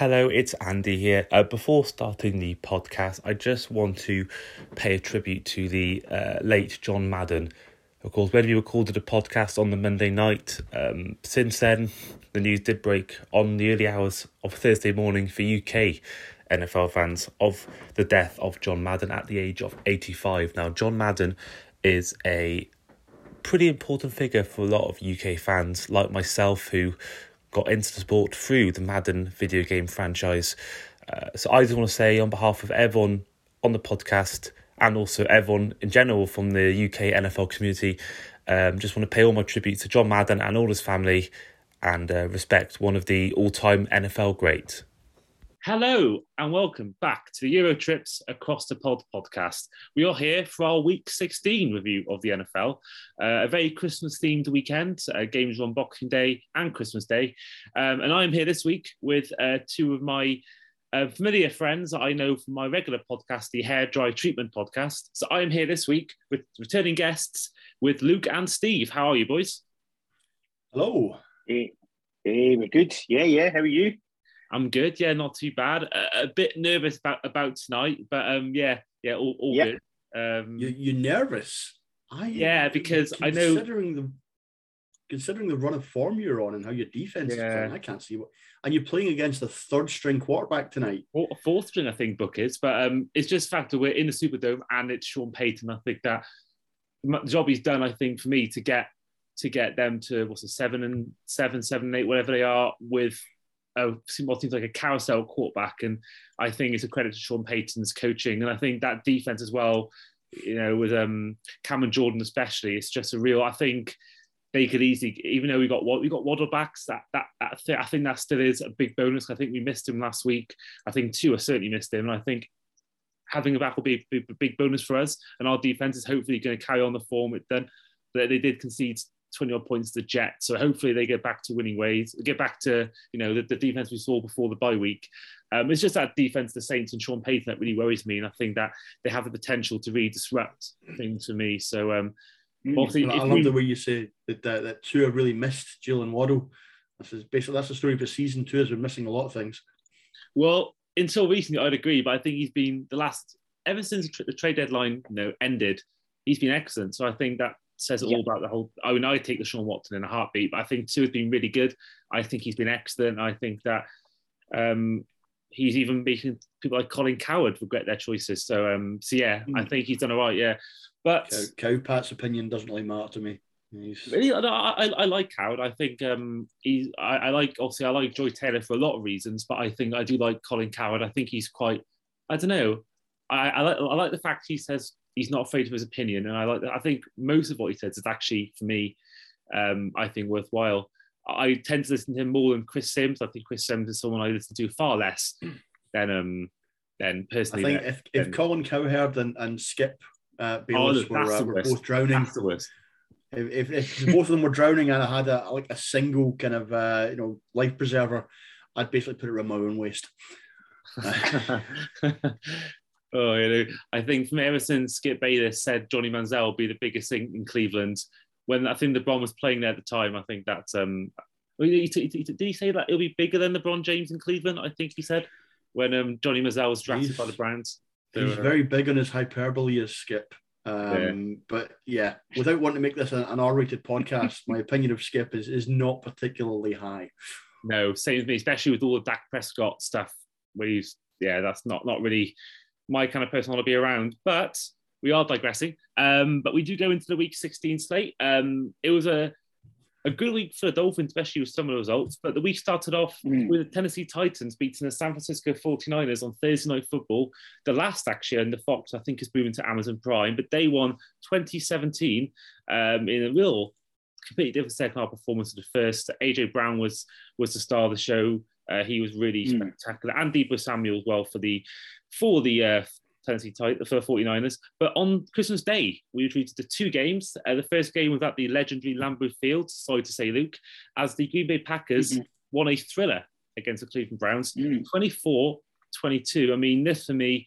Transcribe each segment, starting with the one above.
Hello, it's Andy here. Uh, before starting the podcast, I just want to pay a tribute to the uh, late John Madden. Of course, when we recorded a podcast on the Monday night, um, since then, the news did break on the early hours of Thursday morning for UK NFL fans of the death of John Madden at the age of 85. Now, John Madden is a pretty important figure for a lot of UK fans like myself who got into the sport through the Madden video game franchise. Uh, so I just want to say, on behalf of everyone on the podcast and also everyone in general from the UK NFL community, um, just want to pay all my tribute to John Madden and all his family and uh, respect one of the all time NFL greats. Hello and welcome back to the Euro Trips Across the Pod podcast. We are here for our Week 16 review of the NFL. Uh, a very Christmas themed weekend, uh, games on Boxing Day and Christmas Day. Um, and I'm here this week with uh, two of my uh, familiar friends I know from my regular podcast, the Hairdryer Treatment podcast. So I am here this week with returning guests with Luke and Steve. How are you, boys? Hello. Hey, hey, we're good. Yeah, yeah. How are you? I'm good. Yeah, not too bad. A, a bit nervous about about tonight, but um, yeah, yeah, all, all Yeah. good. Um, You you nervous? I Yeah, because I know- considering the considering the run of form you're on and how your defense is Yeah. playing, I can't see what. And you're playing against the third string quarterback tonight. A fourth string, I think, Book is. But um, it's just the fact that we're in the Superdome and it's Sean Payton. I think that the job he's done, I think, for me to get to get them to what's it, seven and seven, seven and eight, whatever they are, with a what seems like a carousel quarterback. And I think it's a credit to Sean Payton's coaching. And I think that defense as well, you know, with um Cameron Jordan especially, it's just a real. I think they could easily, even though we got we got Waddle backs, that that, that I think that still is a big bonus. I think we missed him last week. I think Tua, I certainly missed him, and I think having a back will be a big, bonus for us. And our defense is hopefully going to carry on the form it done. They, they did concede 20 odd points to the Jets, so hopefully they get back to winning ways, get back to you know the, the defense we saw before the bye week. Um, it's just that defense, the Saints and Sean Payton, that really worries me, and I think that they have the potential to really disrupt things for me. So um, obviously, I love we- the way you say that that, that Tua have really missed Jaylen Waddle. This is basically that's the story for season two. Is we're missing a lot of things. Well, until recently, I'd agree, but I think he's been the last ever since the, the trade deadline, you know, ended. He's been excellent. So I think that says it all about the whole. I mean, I take Deshaun Watson in a heartbeat, but I think Tua has been really good. I think he's been excellent. I think that um, he's even making people like Colin Cowherd regret their choices. So, um, so yeah, I Hmm. think he's done all right. Yeah, but Cow, Cowpat's opinion doesn't really matter to me. He's, Really, I, I, I like Cowherd. I think um, he's. I, I like obviously I like Joy Taylor for a lot of reasons, but I think I do like Colin Cowherd. I think he's quite. I don't know. I, I like I like the fact he says he's not afraid of his opinion, and I like. I think most of what he says is actually for me. Um, I think worthwhile. I tend to listen to him more than Chris Simms. I think Chris Simms is someone I listen to far less than um than personally. I personally. think than- if, if Colin Cowherd and, and Skip uh, Oh, Bayless that's were, uh, were both drowning, That's the worst. if, if, if both of them were drowning and I had a like a single kind of uh, you know life preserver, I'd basically put it around my own waist. oh, you know, I think from ever since Skip Bayless said Johnny Manziel will be the biggest thing in Cleveland, when I think LeBron was playing there at the time, I think that's um. well, he- he- he- Did he say that it'll be bigger than LeBron James in Cleveland? I think he said when um, Johnny Manziel was drafted He's- by the Browns. So, He's uh, very big on his hyperbole as Skip. Um, But yeah, without wanting to make this an, an R-rated podcast, my opinion of Skip is is not particularly high. No, same with me, especially with all the Dak Prescott stuff. Where he's, yeah, that's not not really my kind of person want to be around. But we are digressing. Um, but we do go into the week 16 slate. Um, it was a a good week for the Dolphins, especially with some of the results. But the week started off Mm. with the Tennessee Titans beating the San Francisco 49ers on Thursday Night Football. The last actually, and the Fox, I think, is moving to Amazon Prime, but they won 2017 um, in a real completely different second half performance of the first. AJ Brown was was the star of the show. Uh, he was really Mm. spectacular, and Deebo Samuel as well for the for the uh, Tennessee Titans for the 49ers. But on Christmas Day, we were treated to two games. Uh, the first game was at the legendary Lambeau Field. Sorry to say, Luke, as the Green Bay Packers Mhm. won a thriller against the Cleveland Browns, Mm. 24-22. I mean, this for me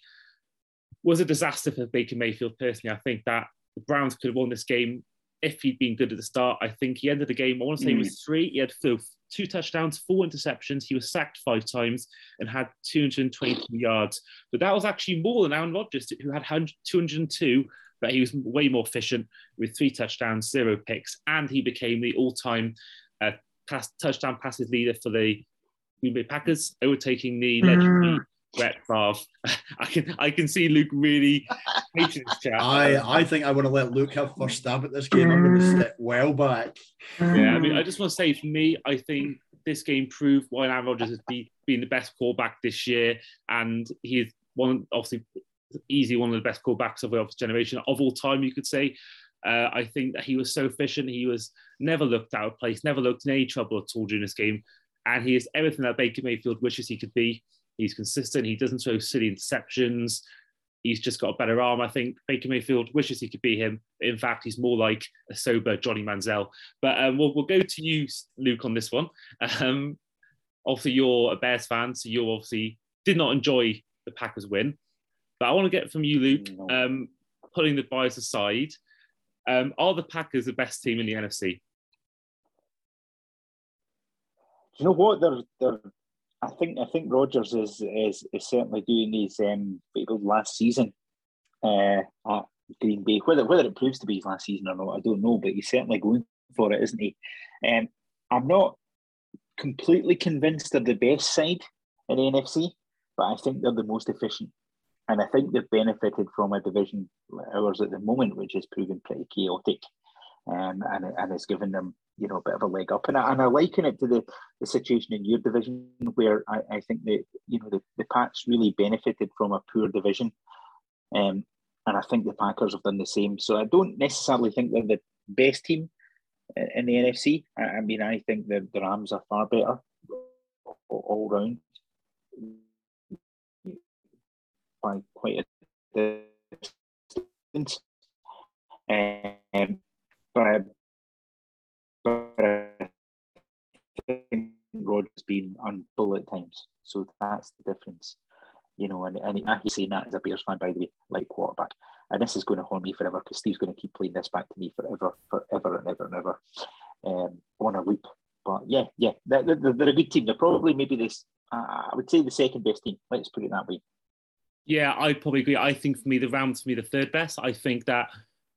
was a disaster for Baker Mayfield personally. I think that the Browns could have won this game if he'd been good at the start, I think he ended the game. I want to say mm. it was three. He had two touchdowns, four interceptions. He was sacked five times and had 220 yards. But that was actually more than Aaron Rodgers, who had 202. But he was way more efficient with three touchdowns, zero picks, and he became the all-time uh, pass, touchdown passes leader for the Green Bay Packers, overtaking the legendary mm. Brett Favre. I can I can see Luke really hating this chat. I, I think I want to let Luke have first stab at this game. I'm going to mm. step well back. Yeah, I mean, I just want to say for me, I think this game proved why Aaron Rodgers has be, been the best quarterback this year, and he's one obviously easy one of the best quarterbacks of the generation of all time, you could say. Uh, I think that he was so efficient. He was never looked out of place, never looked in any trouble at all during this game. And he is everything that Baker Mayfield wishes he could be. He's consistent. He doesn't throw silly interceptions. He's just got a better arm. I think Baker Mayfield wishes he could be him. In fact, he's more like a sober Johnny Manziel. But um, we'll, we'll go to you, Luke, on this one. Um, obviously, you're a Bears fan, so you obviously did not enjoy the Packers win. But I want to get from you, Luke, um, putting the bias aside, um, are the Packers the best team in the NFC? you know what? They're they're. I think I think Rodgers is is, is certainly doing his um last season uh, at Green Bay. Whether whether it proves to be his last season or not, I don't know. But he's certainly going for it, isn't he? Um, I'm not completely convinced they're the best side in the NFC, but I think they're the most efficient. And I think they've benefited from a division ours at the moment, which is proven pretty chaotic, um, and and it's given them you know a bit of a leg up. And I, and I liken it to the, the situation in your division where I, I think that you know the, the Pats really benefited from a poor division, um, and I think the Packers have done the same. So I don't necessarily think they're the best team in the NFC. I, I mean, I think the, the Rams are far better all, round by quite a distance. Um, but but I think Rodgers been unfull at times, so that's the difference. You know, and, and he's saying that as a Bears fan, by the way, like quarterback. And this is going to haunt me forever because Steve's going to keep playing this back to me forever, forever and ever and ever um, on a loop. But yeah, yeah, they're, they're, they're a good team. They're probably maybe this, uh, I would say the second best team. Let's put it that way. Yeah, I probably agree. I think for me, the Rams for me the third best. I think that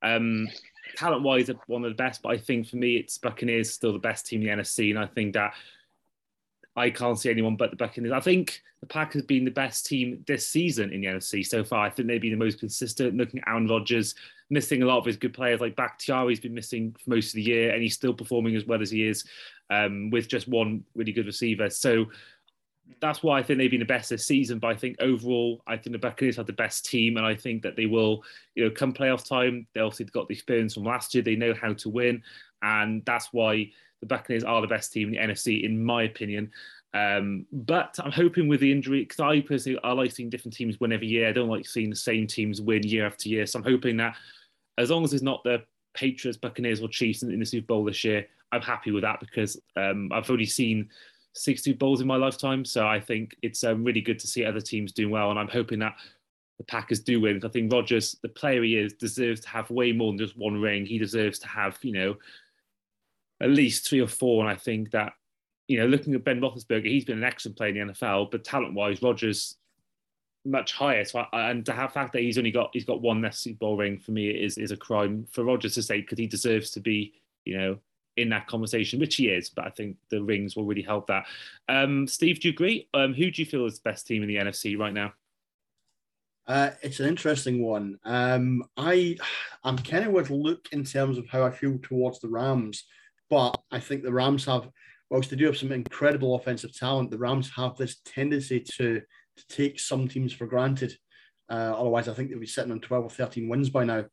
um, talent wise, one of the best, but I think for me, it's Buccaneers still the best team in the NFC. And I think that I can't see anyone but the Buccaneers. I think the Pack has been the best team this season in the NFC so far. I think they've been the most consistent. Looking at Aaron Rodgers, missing a lot of his good players like Bakhtiari's been missing for most of the year, and he's still performing as well as he is um, with just one really good receiver. So that's why I think they've been the best this season. But I think overall, I think the Buccaneers have the best team, and I think that they will, you know, come playoff time, they also got the experience from last year. They know how to win, and that's why the Buccaneers are the best team in the NFC, in my opinion. Um, but I'm hoping with the injury, because I personally I like seeing different teams win every year. I don't like seeing the same teams win year after year. So I'm hoping that as long as it's not the Patriots, Buccaneers, or Chiefs in the Super Bowl this year, I'm happy with that because um, I've already seen 60 bowls in my lifetime. So I think it's um, really good to see other teams doing well. And I'm hoping that the Packers do win. I think Rodgers, the player he is, deserves to have way more than just one ring. He deserves to have, you know, at least three or four. And I think that, you know, looking at Ben Roethlisberger, he's been an excellent player in the NFL, but talent-wise, Rodgers much higher. So I, and to have fact that he's only got he's got one Super Bowl ring for me is is a crime for Rodgers to say because he deserves to be, you know, in that conversation, which he is, but I think the rings will really help that. Um, Steve, do you agree? Um, who do you feel is the best team in the NFC right now? Uh, it's an interesting one. Um, I I'm kind of with Luke in terms of how I feel towards the Rams, but I think the Rams have, whilst they do have some incredible offensive talent, the Rams have this tendency to to take some teams for granted. Uh, otherwise, I think they'd be sitting on 12 or 13 wins by now.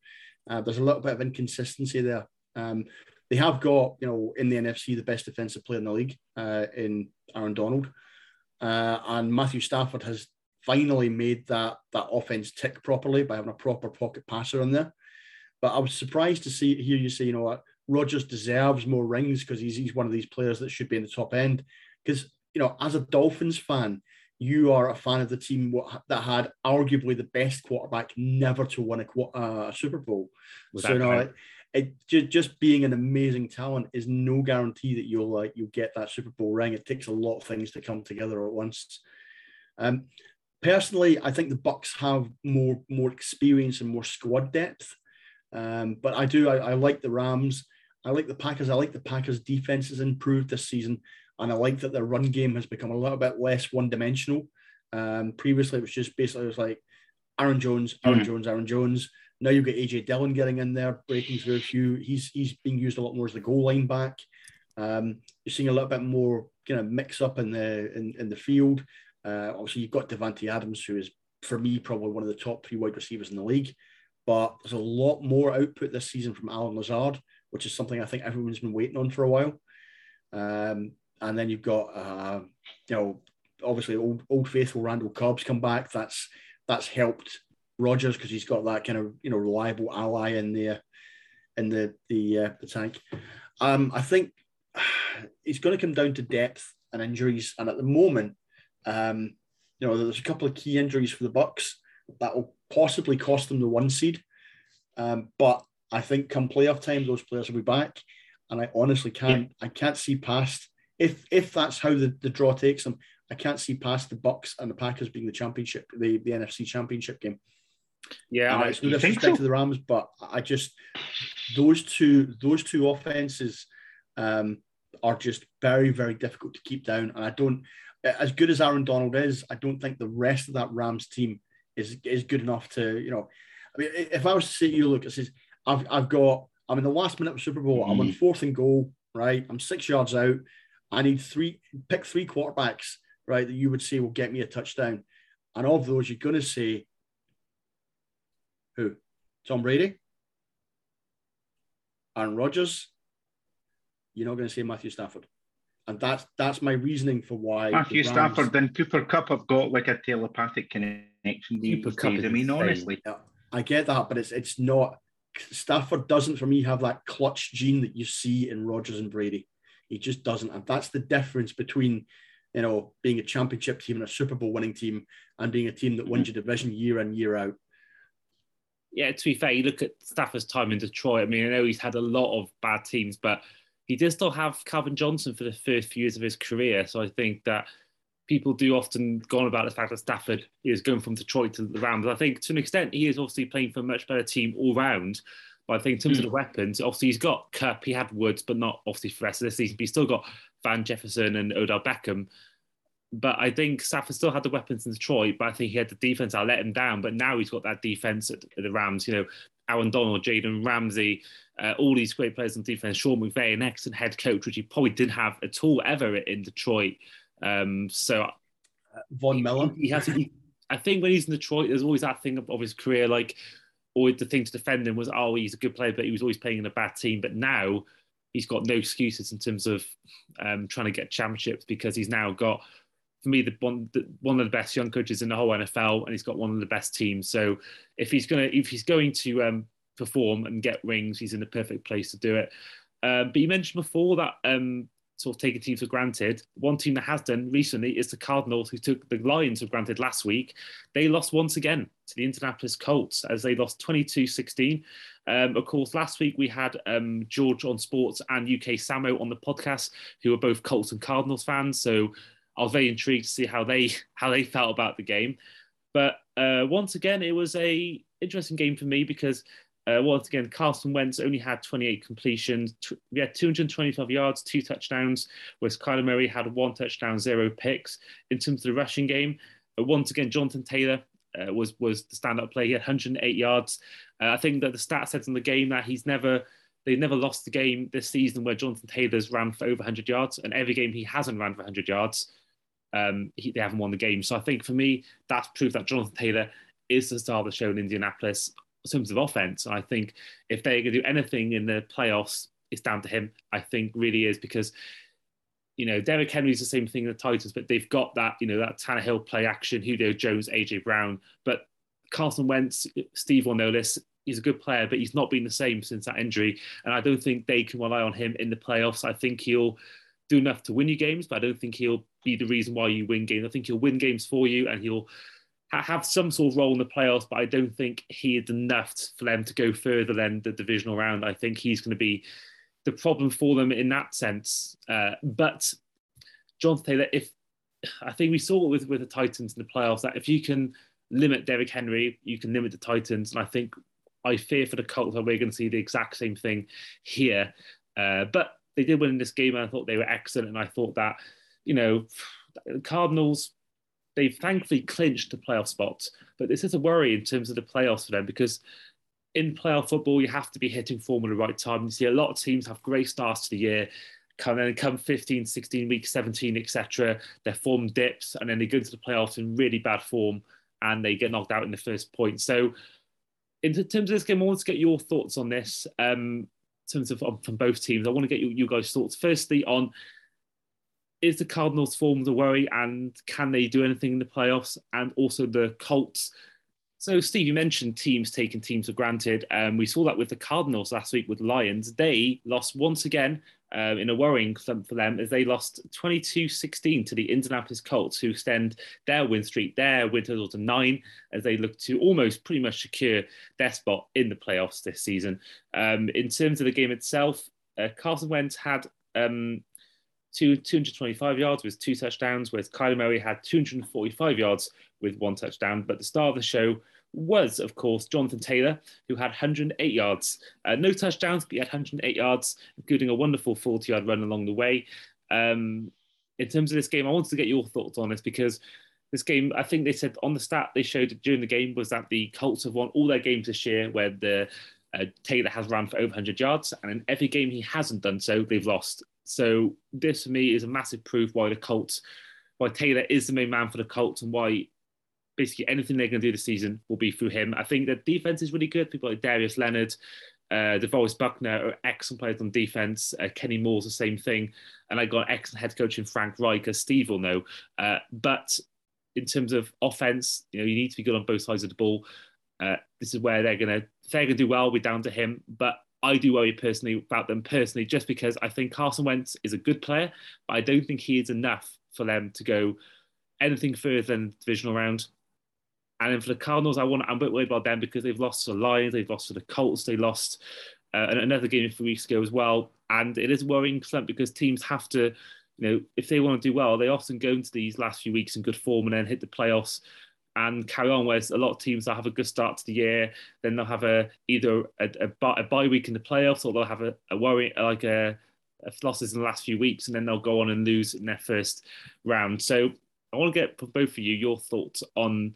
Uh, there's a little bit of inconsistency there. Um, they have got, you know, in the NFC, the best defensive player in the league uh, in Aaron Donald. Uh, and Matthew Stafford has finally made that, that offense tick properly by having a proper pocket passer in there. But I was surprised to see hear you say, you know what, Rodgers deserves more rings because he's, he's one of these players that should be in the top end. Because, you know, as a Dolphins fan, you are a fan of the team that had arguably the best quarterback never to win a, uh, Super Bowl. so, you know, it just, just being an amazing talent is no guarantee that you'll like you'll get that Super Bowl ring. It takes a lot of things to come together at once. Um, personally, I think the Bucks have more more experience and more squad depth. Um, but I do I, I, like the Rams. I like the Packers. I like the Packers' defense has improved this season, and I like that their run game has become a little bit less one dimensional. Um, previously, it was just basically it was like Aaron Jones, Aaron mm. Jones, Aaron Jones. Now you've got AJ Dillon getting in there, breaking through a few. He's he's being used a lot more as the goal line back. Um, you're seeing a little bit more kind of mix up in the in, in the field. Uh, obviously, you've got Davante Adams, who is for me probably one of the top three wide receivers in the league. But there's a lot more output this season from Allen Lazard, which is something I think everyone's been waiting on for a while. Um, and then you've got, uh, you know, obviously old old faithful Randall Cobb's come back. That's that's helped Rodgers because he's got that kind of you know reliable ally in the in the the uh, the tank. Um, I think it's going to come down to depth and injuries, and at the moment, um, you know, there's a couple of key injuries for the Bucks that will possibly cost them the one seed. Um, but I think come playoff time, those players will be back, and I honestly can't yeah. I can't see past if if that's how the, the draw takes them. I can't see past the Bucks and the Packers being the championship, the, the NFC championship game. Yeah, I, it's no disrespect so? to the Rams, but I just those two those two offenses um, are just very very difficult to keep down, and I don't. As good as Aaron Donald is, I don't think the rest of that Rams team is is good enough to you know. I mean, if I was to say to you, look, it says I've I've got I'm in the last minute of Super Bowl. Mm-hmm. I'm on mm. fourth and goal. Right, I'm six yards out. I need three pick three quarterbacks. Right, that you would say will get me a touchdown, and of those, you're going to say who? Tom Brady? Aaron Rodgers? You're not going to say Matthew Stafford. And that's that's my reasoning for why Matthew Stafford and Cooper Kupp have got like a telepathic connection. Cooper Kupp I mean, honestly, yeah, I get that, but it's it's not. Stafford doesn't, for me, have that clutch gene that you see in Rodgers and Brady. He just doesn't, and that's the difference between, you know, being a championship team and a Super Bowl winning team, and being a team that wins your division year in year out yeah, to be fair, you look at Stafford's time in Detroit. I mean, I know he's had a lot of bad teams, but he did still have Calvin Johnson for the first few years of his career. So I think that people do often go on about the fact that Stafford is going from Detroit to the Rams. I think to an extent he is obviously playing for a much better team all round. But I think in terms mm. of the weapons, obviously he's got Kupp, he had Woods, but not obviously for the rest of this season. But he's still got Van Jefferson and Odell Beckham. But I think Stafford still had the weapons in Detroit, but I think he had the defense that let him down. But now he's got that defense at, the Rams. You know, Aaron Donald, Jalen Ramsey, uh, all these great players on defense. Sean McVay, an excellent head coach, which he probably didn't have at all ever in Detroit. Um, so uh, Von Miller, he, he has. He, I think when he's in Detroit, there's always that thing of, of his career, like always the thing to defend him was, oh, he's a good player, but he was always playing in a bad team. But now he's got no excuses in terms of um, trying to get championships because he's now got for me the one the, one of the best young coaches in the whole NFL, and he's got one of the best teams. So if he's gonna if he's going to um, perform and get rings, he's in the perfect place to do it. Um, but you mentioned before that um, sort of taking teams for granted. One team that has done recently is the Cardinals, who took the Lions for granted last week. They lost once again to the Indianapolis Colts as they lost 22 16. Um, of course, last week we had um, George on sports and UK Samo on the podcast, who are both Colts and Cardinals fans. So I was very intrigued to see how they how they felt about the game. But uh, once again, it was a interesting game for me because uh, once again, Carson Wentz only had 28 completions. We had 225 yards, two touchdowns, whereas Kyler Murray had one touchdown, zero picks. In terms of the rushing game, uh, once again, Jonathan Taylor uh, was was the stand-up player. He had 108 yards. Uh, I think that the stat says in the game that he's never they never lost the game this season where Jonathan Taylor's ran for over 100 yards, and every game he hasn't ran for 100 yards um, he, they haven't won the game. So I think for me, that's proof that Jonathan Taylor is the star of the show in Indianapolis in terms of offense. I think if they're going to do anything in the playoffs, it's down to him. I think really is because you know Derrick Henry's the same thing in the Titans, but they've got that you know that Tannehill play action, Julio Jones, AJ Brown, but Carson Wentz, Steve this. He's a good player, but he's not been the same since that injury, and I don't think they can rely on him in the playoffs. I think he'll do enough to win you games, but I don't think he'll be the reason why you win games. I think he'll win games for you and he'll have some sort of role in the playoffs, but I don't think he is enough for them to go further than the divisional round. I think he's going to be the problem for them in that sense. Uh, but Jonathan Taylor, if I think we saw it with, with the Titans in the playoffs that if you can limit Derrick Henry, you can limit the Titans. And I think I fear for the Colts that we're going to see the exact same thing here. Uh, but they did win in this game, and I thought they were excellent. And I thought that, you know, Cardinals, they've thankfully clinched the playoff spot. But this is a worry in terms of the playoffs for them because in playoff football, you have to be hitting form at the right time. You see a lot of teams have great starts to the year, come then come 15, 16 weeks, 17, etc. Their form dips, and then they go into the playoffs in really bad form and they get knocked out in the first point. So, in terms of this game, I want to get your thoughts on this. Um, in terms of um, from both teams, I want to get you, you guys' thoughts. Firstly, on is the Cardinals' form the worry, and can they do anything in the playoffs? And also the Colts so, Steve, you mentioned teams taking teams for granted. Um, we saw that with the Cardinals last week with Lions. They lost once again uh, in a worrying slump for them as they lost 22 16 to the Indianapolis Colts, who extend their win streak, their win total to nine, as they look to almost pretty much secure their spot in the playoffs this season. Um, in terms of the game itself, uh, Carson Wentz had um, two, 225 yards with two touchdowns, whereas Kyler Murray had 245 yards with one touchdown. But the star of the show was, of course, Jonathan Taylor, who had 108 yards. Uh, no touchdowns, but he had 108 yards, including a wonderful 40 yard run along the way. Um, in terms of this game, I wanted to get your thoughts on this because this game, I think they said on the stat they showed during the game was that the Colts have won all their games this year where the uh, Taylor has run for over 100 yards, and in every game he hasn't done so, they've lost. So this for me is a massive proof why the Colts, why Taylor is the main man for the Colts, and why basically anything they're going to do this season will be through him. I think the defense is really good. People like Darius Leonard, uh, DeForest Buckner are excellent players on defense. Uh, Kenny Moore's the same thing. And I got excellent head coach in Frank Reich, as Steve will know. Uh, but in terms of offense, you know, you need to be good on both sides of the ball. Uh, this is where they're going to, they're going to do well, we're down to him. But I do worry personally about them personally, just because I think Carson Wentz is a good player, but I don't think he is enough for them to go anything further than the divisional round. And then for the Cardinals, I want I'm a bit worried about them because they've lost to the Lions, they've lost to the Colts, they lost uh, another game a few weeks ago as well. And it is worrying because teams have to, you know, if they want to do well, they often go into these last few weeks in good form and then hit the playoffs and carry on. Whereas a lot of teams that have a good start to the year, then they'll have a either a, a, a bye week in the playoffs or they'll have a, a worry like a, a losses in the last few weeks and then they'll go on and lose in their first round. So I want to get from both of you your thoughts on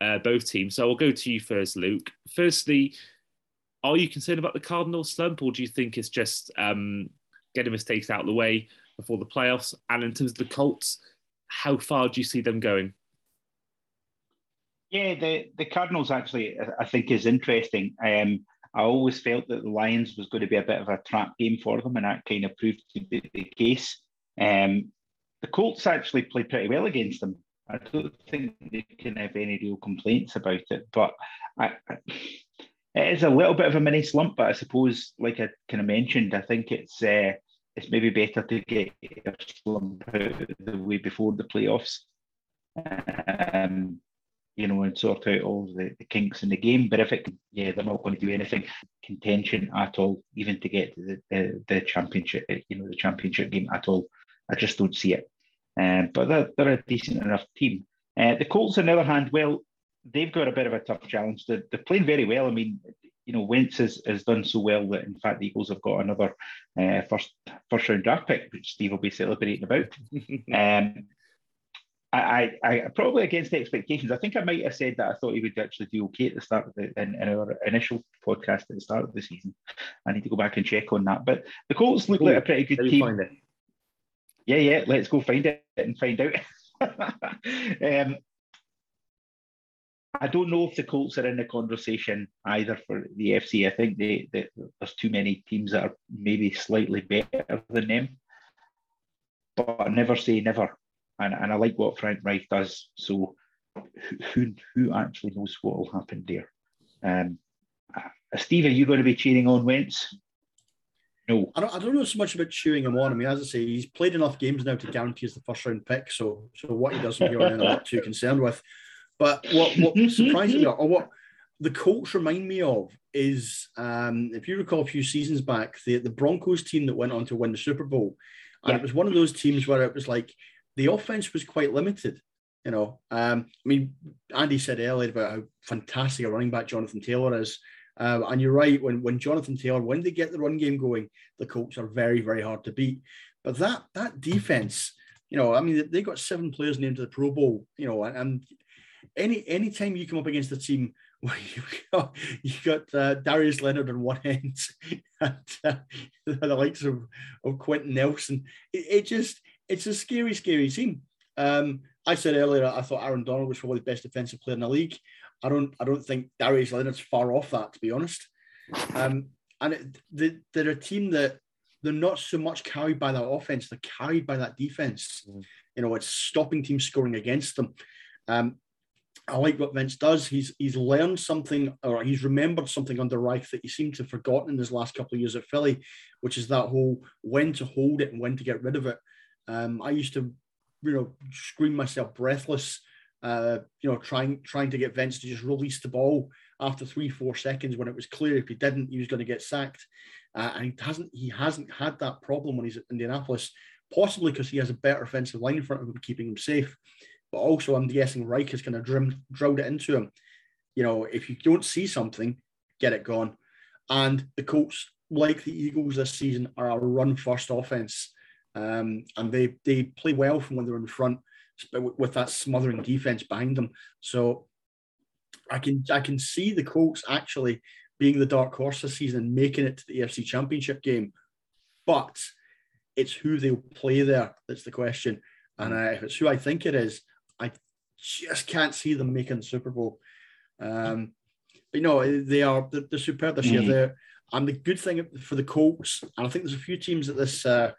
uh, both teams. So I'll go to you first, Luke. Firstly, are you concerned about the Cardinals slump, or do you think it's just um, getting mistakes out of the way before the playoffs? And in terms of the Colts, how far do you see them going? Yeah, the, the Cardinals actually, I think, is interesting. Um, I always felt that the Lions was going to be a bit of a trap game for them, and that kind of proved to be the case. Um, the Colts actually played pretty well against them. I don't think they can have any real complaints about it. But I, it is a little bit of a mini slump. But I suppose, like I kind of mentioned, I think it's uh, it's maybe better to get a slump out the way before the playoffs. Um, you know, and sort out all the, the kinks in the game. But if it, yeah, they're not going to do anything contention at all, even to get to the, the, the championship, you know, the championship game at all. I just don't see it. Um, but they're, they're a decent enough team. Uh, the Colts, on the other hand, well, they've got a bit of a tough challenge. They're, they're playing very well. I mean, you know, Wentz has, has done so well that in fact the Eagles have got another uh, first first round draft pick, which Steve will be celebrating about. um, I, I, I, probably against the expectations. I think I might have said that I thought he would actually do okay at the start of the in, in our initial podcast at the start of the season. I need to go back and check on that. But the Colts look like a pretty good team yeah, yeah, let's go find it and find out. um, I don't know if the Colts are in the conversation either for the FC. I think they, they, there's too many teams that are maybe slightly better than them. But never say never. And, and I like what Frank Reich does. So who who actually knows what will happen there? Um, uh, Steve, are you going to be cheering on Wentz? No. I don't, I don't know so much about cheering him on. I mean, as I say, he's played enough games now to guarantee us the first round pick. So so what he does from here on I'm not too concerned with. But what what surprises me, or what the Colts remind me of, is um, if you recall a few seasons back, the the Broncos team that went on to win the Super Bowl, and yeah. it was one of those teams where it was like the offense was quite limited. You know, um, I mean, Andy said earlier about how fantastic a running back Jonathan Taylor is. Uh, and you're right, when, when Jonathan Taylor, when they get the run game going, the Colts are very, very hard to beat. But that that defense, you know, I mean, they got seven players named to the Pro Bowl, you know, and, and any any time you come up against a team where you got you got uh, Darius Leonard on one end and uh, the likes of, of Quenton Nelson, it, it, just it's a scary, scary team. Um, I said earlier I thought Aaron Donald was probably the best defensive player in the league. I don't I don't think Darius Leonard's far off that to be honest. Um, and it, they, they're a team that they're not so much carried by that offense; they're carried by that defense. Mm. You know, it's stopping teams scoring against them. Um, I like what Wentz does. He's he's learned something, or he's remembered something under Reich that he seemed to have forgotten in his last couple of years at Philly, which is that whole when to hold it and when to get rid of it. Um, I used to, you know, scream myself breathless, uh, you know, trying trying to get Wentz to just release the ball after three four seconds when it was clear if he didn't he was going to get sacked, uh, and he hasn't he hasn't had that problem when he's at Indianapolis, possibly because he has a better offensive line in front of him keeping him safe but also I'm guessing Reich has kind of drilled, drilled it into him. You know, if you don't see something, get it gone. And the Colts, like the Eagles this season, are a run first offense. Um, and they they play well from when they're in front with that smothering defense behind them. So I can I can see the Colts actually being the dark horse this season, making it to the AFC Championship game. But it's who they'll play there that's the question. And uh, if it's who I think it is, I just can't see them making the Super Bowl. Um, but no, they are they're, they're superb this year. Mm. There, and the good thing for the Colts, and I think there's a few teams at this, uh,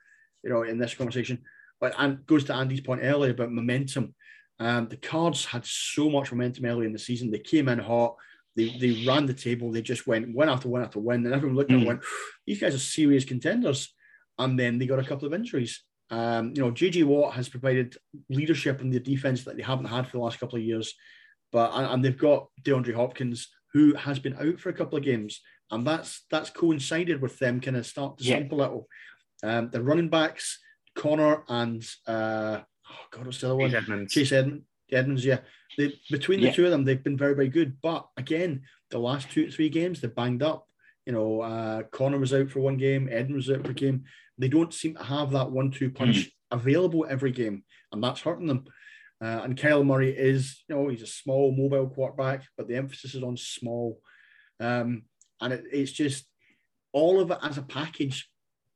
you know, in this conversation, but and goes to Andy's point earlier about momentum. Um, the Cards had so much momentum early in the season. They came in hot. They, they ran the table. They just went win after win after win, and everyone looked mm. and went, "These guys are serious contenders." And then they got a couple of injuries. Um, you know, JJ Watt has provided leadership in the defense that they haven't had for the last couple of years. But and they've got DeAndre Hopkins, who has been out for a couple of games, and that's that's coincided with them kind of start to slump yeah. a little. Um, the running backs, Connor and uh, oh God, what's the other one? Edmonds. Chase Edmonds. Edmonds, yeah. They, between the yeah. two of them, they've been very, very good. But again, the last two, three games, they're banged up. You know, uh, Connor was out for one game, Edmonds was out for a game. They don't seem to have that one-two punch mm. available every game, and that's hurting them. Uh, and Kyle Murray is, you know, he's a small, mobile quarterback, but the emphasis is on small. Um, and it, it's just all of it as a package.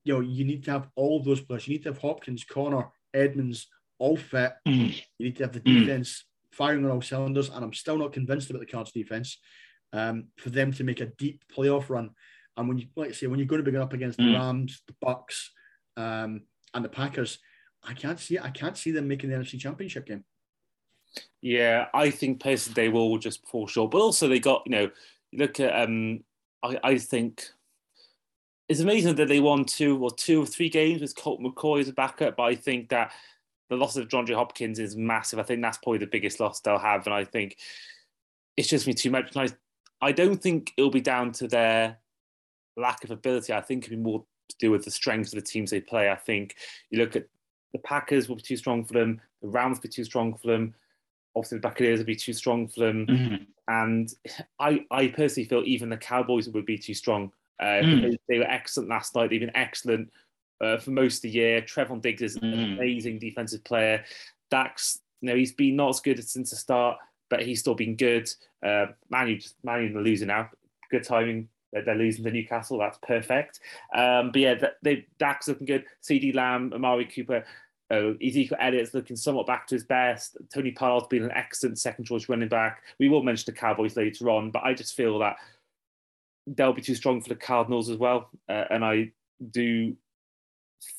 You know, you need to have all those players. You need to have Hopkins, Connor, Edmonds, all fit. Mm. You need to have the hmm. defense mm. firing on all cylinders. And I'm still not convinced about the Cards defense um, for them to make a deep playoff run. And when you, like I say, when you're going to be going up against mm. the Rams, the Bucks, um, and the Packers, I can't see I can't see them making the NFC Championship game. Yeah, I think personally they will just fall short. But also they got, you know, look at um I, I think it's amazing that they won two or two or three games with Colt McCoy as a backup, but I think that the loss of John DeAndre Hopkins is massive. I think that's probably the biggest loss they'll have. And I think it's just me too much. And I, I don't think it'll be down to their lack of ability. I think it'll be more to do with the strength of the teams they play. I think you look at the Packers will be too strong for them, the Rams will be too strong for them, obviously the Buccaneers will be too strong for them, mm-hmm. and I I personally feel even the Cowboys would be too strong. Uh, mm. They were excellent last night. They've been excellent uh, for most of the year. Trevon Diggs is mm. an amazing defensive player. Dax, you know, he's been not as good since the start, but he's still been good. Uh, Manu, Manu losing now. Good timing they're losing to Newcastle. That's perfect. Um, but yeah, they Dax looking good. CeeDee Lamb, Amari Cooper. Uh, Ezekiel Elliott's looking somewhat back to his best. Tony Pollard's been an excellent second choice running back. We will mention the Cowboys later on, but I just feel that they'll be too strong for the Cardinals as well. Uh, and I do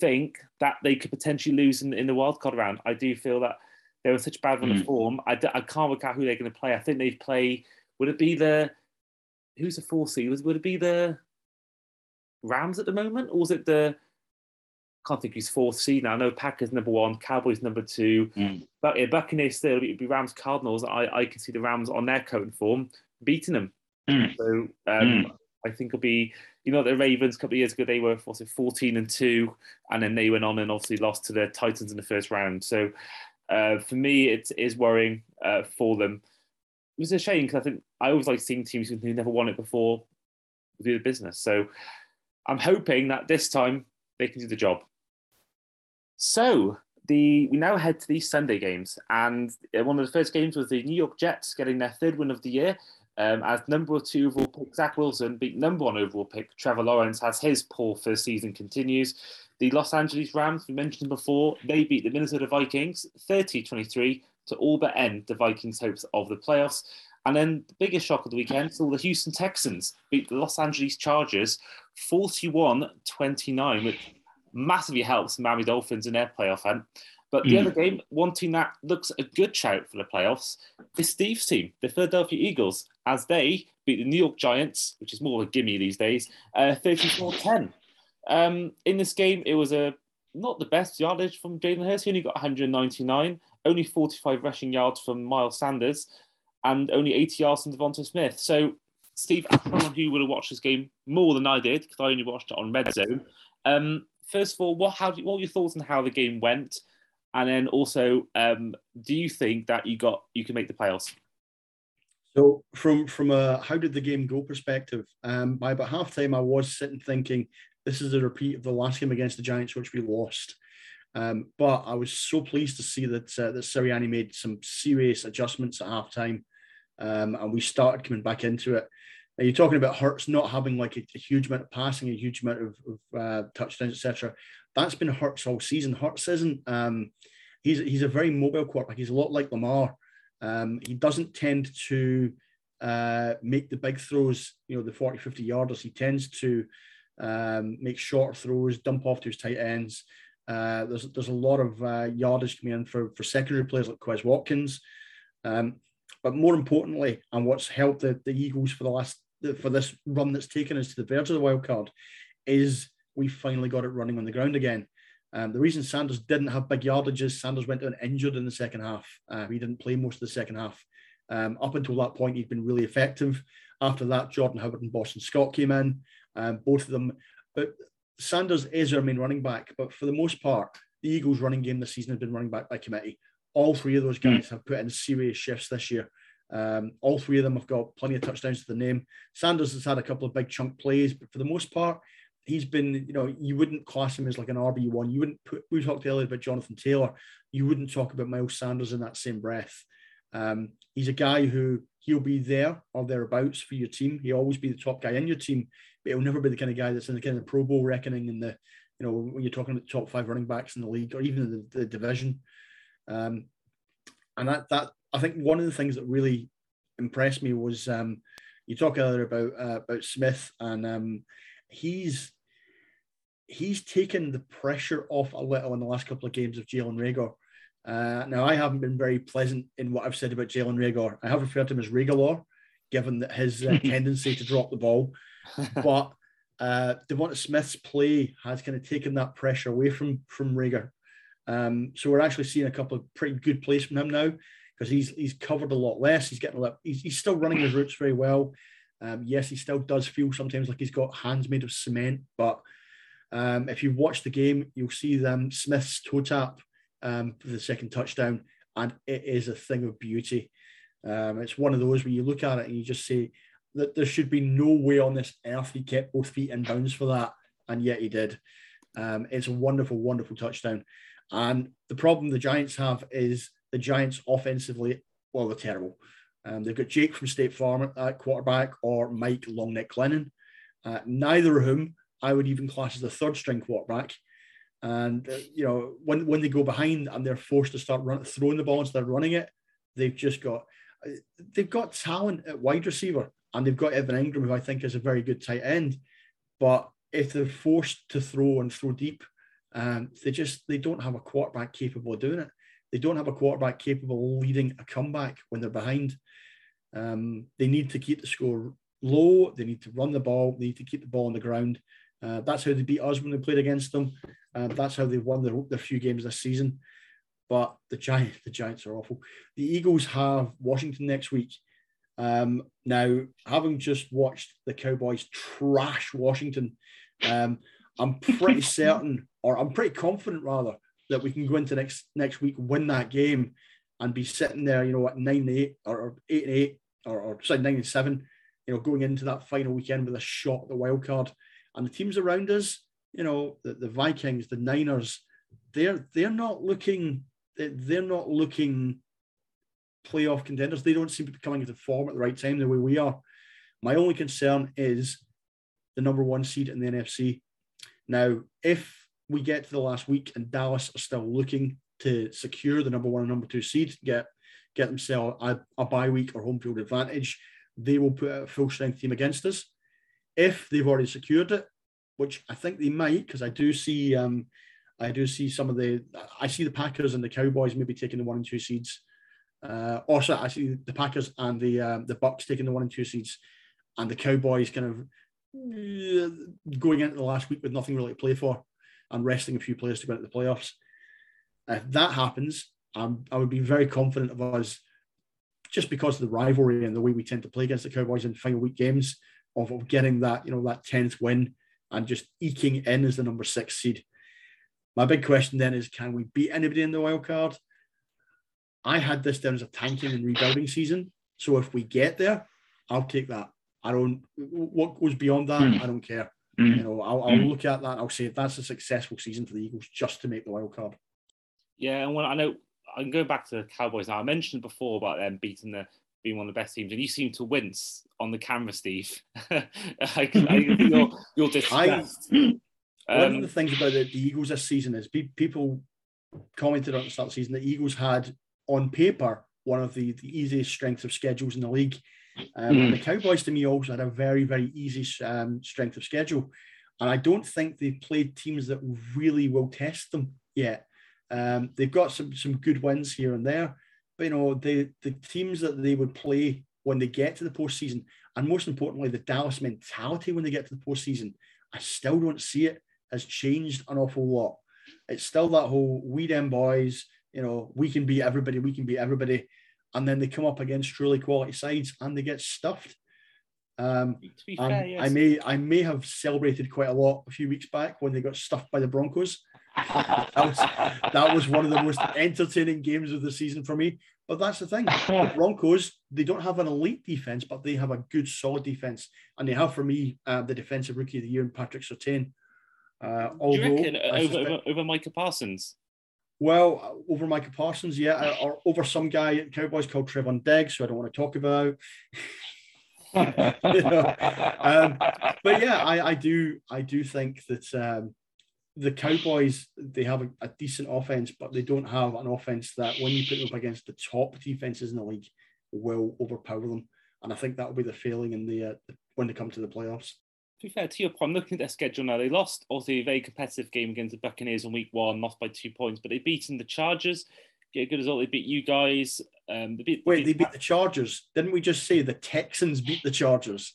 think that they could potentially lose in, in the wild card round. I do feel that they were such bad run mm. of form. I, I can't work out who they're going to play. I think they'd play. Would it be the who's the four seed? Would it be the Rams at the moment, or was it the can't think who's fourth seed now. I know Packers number one, Cowboys number two, Mm. but yeah, Buccaneers still it'd be Rams Cardinals. I, I can see the Rams on their current form beating them. Mm. So um, Mm. I think it'll be you know the Ravens a couple of years ago they were what's it fourteen and two, and then they went on and obviously lost to the Titans in the first round. So uh, for me, it is worrying uh, for them. It was a shame because I think I always like seeing teams who never won it before do the business. So I'm hoping that this time they can do the job. So the we now head to these Sunday games, and uh, one of the first games was the New York Jets getting their third win of the year. Um, as number two overall pick Zach Wilson beat number one overall pick Trevor Lawrence as his poor first season continues. The Los Angeles Rams, we mentioned before, they beat the Minnesota Vikings 30-23 to all but end the Vikings' hopes of the playoffs. And then the biggest shock of the weekend saw the Houston Texans beat the Los Angeles Chargers 41-29, which massively helps Miami Dolphins in their playoff hunt. But the Mm. other game, one team that looks a good shout for the playoffs, is Steve's team, the Philadelphia Eagles, as they beat the New York Giants, which is more of a gimme these days, uh, 34-10. Um, in this game, it was a not the best yardage from Jalen Hurts. He only got 199, only 45 rushing yards from Miles Sanders, and only 80 yards from Devonta Smith. So, Steve, as someone who would have watched this game more than I did, because I only watched it on Red Zone. Um, first of all, what how do, what were your thoughts on how the game went? And then also, um, do you think that you got you can make the playoffs? So from from a how did the game go perspective, um, by about halftime, I was sitting thinking this is a repeat of the last game against the Giants, which we lost. Um, but I was so pleased to see that uh, that Sirianni made some serious adjustments at halftime, um, and we started coming back into it. Now you're talking about Hurts not having like a, a huge amount of passing, a huge amount of, of uh, touchdowns, etc. That's been Hurts all season. Hurts isn't. Um, he's he's a very mobile quarterback. He's a lot like Lamar. Um, he doesn't tend to uh, make the big throws, you know, the 40, 50 yarders. He tends to um, make short throws, dump off to his tight ends. Uh, there's there's a lot of uh, yardage coming in for, for secondary players like Quez Watkins. Um, but more importantly, and what's helped the, the Eagles for the last for this run that's taken us to the verge of the wild card, is we finally got it running on the ground again. Um, the reason Sanders didn't have big yardages, Sanders went down injured in the second half. Uh, he didn't play most of the second half. Um, up until that point, he'd been really effective. After that, Jordan Howard and Boston Scott came in, um, both of them. But Sanders is our main running back. But for the most part, the Eagles' running game this season has been running back by committee. All three of those guys have put in serious shifts this year. Um, all three of them have got plenty of touchdowns to the name. Sanders has had a couple of big chunk plays, but for the most part, he's been, you know, you wouldn't class him as like an RB1. You wouldn't put, we talked earlier about Jonathan Taylor. You wouldn't talk about Miles Sanders in that same breath. Um, he's a guy who he'll be there or thereabouts for your team. He'll always be the top guy in your team, but he'll never be the kind of guy that's in the kind of Pro Bowl reckoning in the, you know, when you're talking about the top five running backs in the league or even the, the division. Um, and that, that, I think one of the things that really impressed me was um, you talk earlier about uh, about Smith and um, he's he's taken the pressure off a little in the last couple of games of Jalen Reagor. Uh, now, I haven't been very pleasant in what I've said about Jalen Reagor. I have referred to him as Regalor, given that his uh, tendency to drop the ball. But uh, Devonta Smith's play has kind of taken that pressure away from from Reagor. Um, so we're actually seeing a couple of pretty good plays from him now because he's he's covered a lot less. He's getting a lot. He's, he's still running his routes very well. Um, yes, he still does feel sometimes like he's got hands made of cement, but um, if you watch the game, you'll see them Smith's toe tap um, for the second touchdown, and it is a thing of beauty. Um, it's one of those where you look at it and you just say that there should be no way on this earth he kept both feet in bounds for that, and yet he did. Um, it's a wonderful, wonderful touchdown. And the problem the Giants have is the Giants offensively, well, they're terrible. Um, they've got Jake from State Farm at quarterback or Mike Longneck Glennon, uh, neither of whom I would even class as a third string quarterback. And uh, you know when when they go behind and they're forced to start run, throwing the ball instead of running it, they've just got they've got talent at wide receiver and they've got Evan Engram, who I think is a very good tight end. But if they're forced to throw and throw deep, um, they just they don't have a quarterback capable of doing it. They don't have a quarterback capable of leading a comeback when they're behind. Um, they need to keep the score low. They need to run the ball. They need to keep the ball on the ground. Uh, that's how they beat us when we played against them. Uh, that's how they've won their, their few games this season. But the Giants, the Giants are awful. The Eagles have Washington next week. Um, now, having just watched the Cowboys trash Washington, um, I'm pretty certain, or I'm pretty confident rather, that we can go into next next week, win that game, and be sitting there, you know, at nine and eight or, eight and eight or, or sorry, nine and seven, you know, going into that final weekend with a shot at the wild card. And the teams around us, you know, the, the Vikings, the Niners, they're they're not looking they're not looking playoff contenders. They don't seem to be coming into form at the right time the way we are. My only concern is the number one seed in the NFC. Now, if we get to the last week and Dallas are still looking to secure the number one and number two seed, get get themselves a, a bye week or home field advantage, they will put a full strength team against us. If they've already secured it, which I think they might, because I do see um, I do see some of the I see the Packers and the Cowboys maybe taking the one and two seeds. Uh, also, I see the Packers and the um, the Bucks taking the one and two seeds, and the Cowboys kind of uh, going into the last week with nothing really to play for, and resting a few players to go into the playoffs. If that happens, um, I would be very confident of us, just because of the rivalry and the way we tend to play against the Cowboys in final week games, of, of getting that you know that tenth win and just eking in as the number six seed. My big question then is can we beat anybody in the wild card? I had this down as a tanking and rebuilding season. So if we get there, I'll take that. I don't what goes beyond that, mm. I don't care. Mm. You know, I'll, I'll mm. look at that. I'll say that's a successful season for the Eagles just to make the wild card. Yeah, and when I know I'm going back to the Cowboys now. I mentioned before about them beating the being one of the best teams, and you seem to wince on the camera, Steve. I, I, you're, you're distressed. I, um, One of the things about the, the Eagles this season is pe- people commented on the start of the season that Eagles had on paper one of the, the easiest strengths of schedules in the league. Um, mm. The Cowboys, to me, also had a very, very easy um, strength of schedule. And I don't think they've played teams that really will test them yet. Um, they've got some some good wins here and there, you know the the teams that they would play when they get to the postseason, and most importantly, the Dallas mentality when they get to the postseason, I still don't see it has changed an awful lot. It's still that whole we them boys, you know, we can beat everybody, we can beat everybody. And then they come up against truly quality sides and they get stuffed. Um, fair, yes. I may I may have celebrated quite a lot a few weeks back when they got stuffed by the Broncos. That, was, that was one of the most entertaining games of the season for me. But that's the thing. The Broncos, they don't have an elite defense, but they have a good, solid defense. And they have, for me, uh, the defensive rookie of the year in Patrick Surtain. Uh, although, reckon over, over, over Micah Parsons? Well, over Micah Parsons, yeah, uh, or over some guy at Cowboys called Trevon Diggs, who I don't want to talk about. you know? um, but yeah, I, I do, I do think that um, the Cowboys they have a, a, decent offense, but they don't have an offense that when you put them up against the top defenses in the league will overpower them. And I think that will be the failing in the, uh, when they come to the playoffs to be fair to your point, I'm looking at their schedule now. They lost also a very competitive game against the Buccaneers in week one, lost by two points, but they beaten the Chargers. Get a good result. They beat you guys. Um, they beat, Wait, they beat the Chargers. Didn't we just say the Texans beat the Chargers?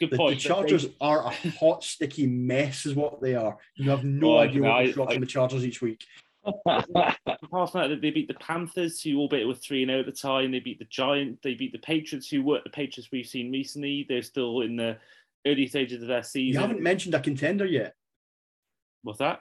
Good the, point. The Chargers they... are a hot, sticky mess, is what they are. You have no well, idea what you're from the Chargers each week. Apart from that, they beat the Panthers, who all albeit were three and zero at the time. They beat the Giants. They beat the Patriots, who were the Patriots we've seen recently. They're still in the early stages of their season. You haven't mentioned a contender yet. What's that?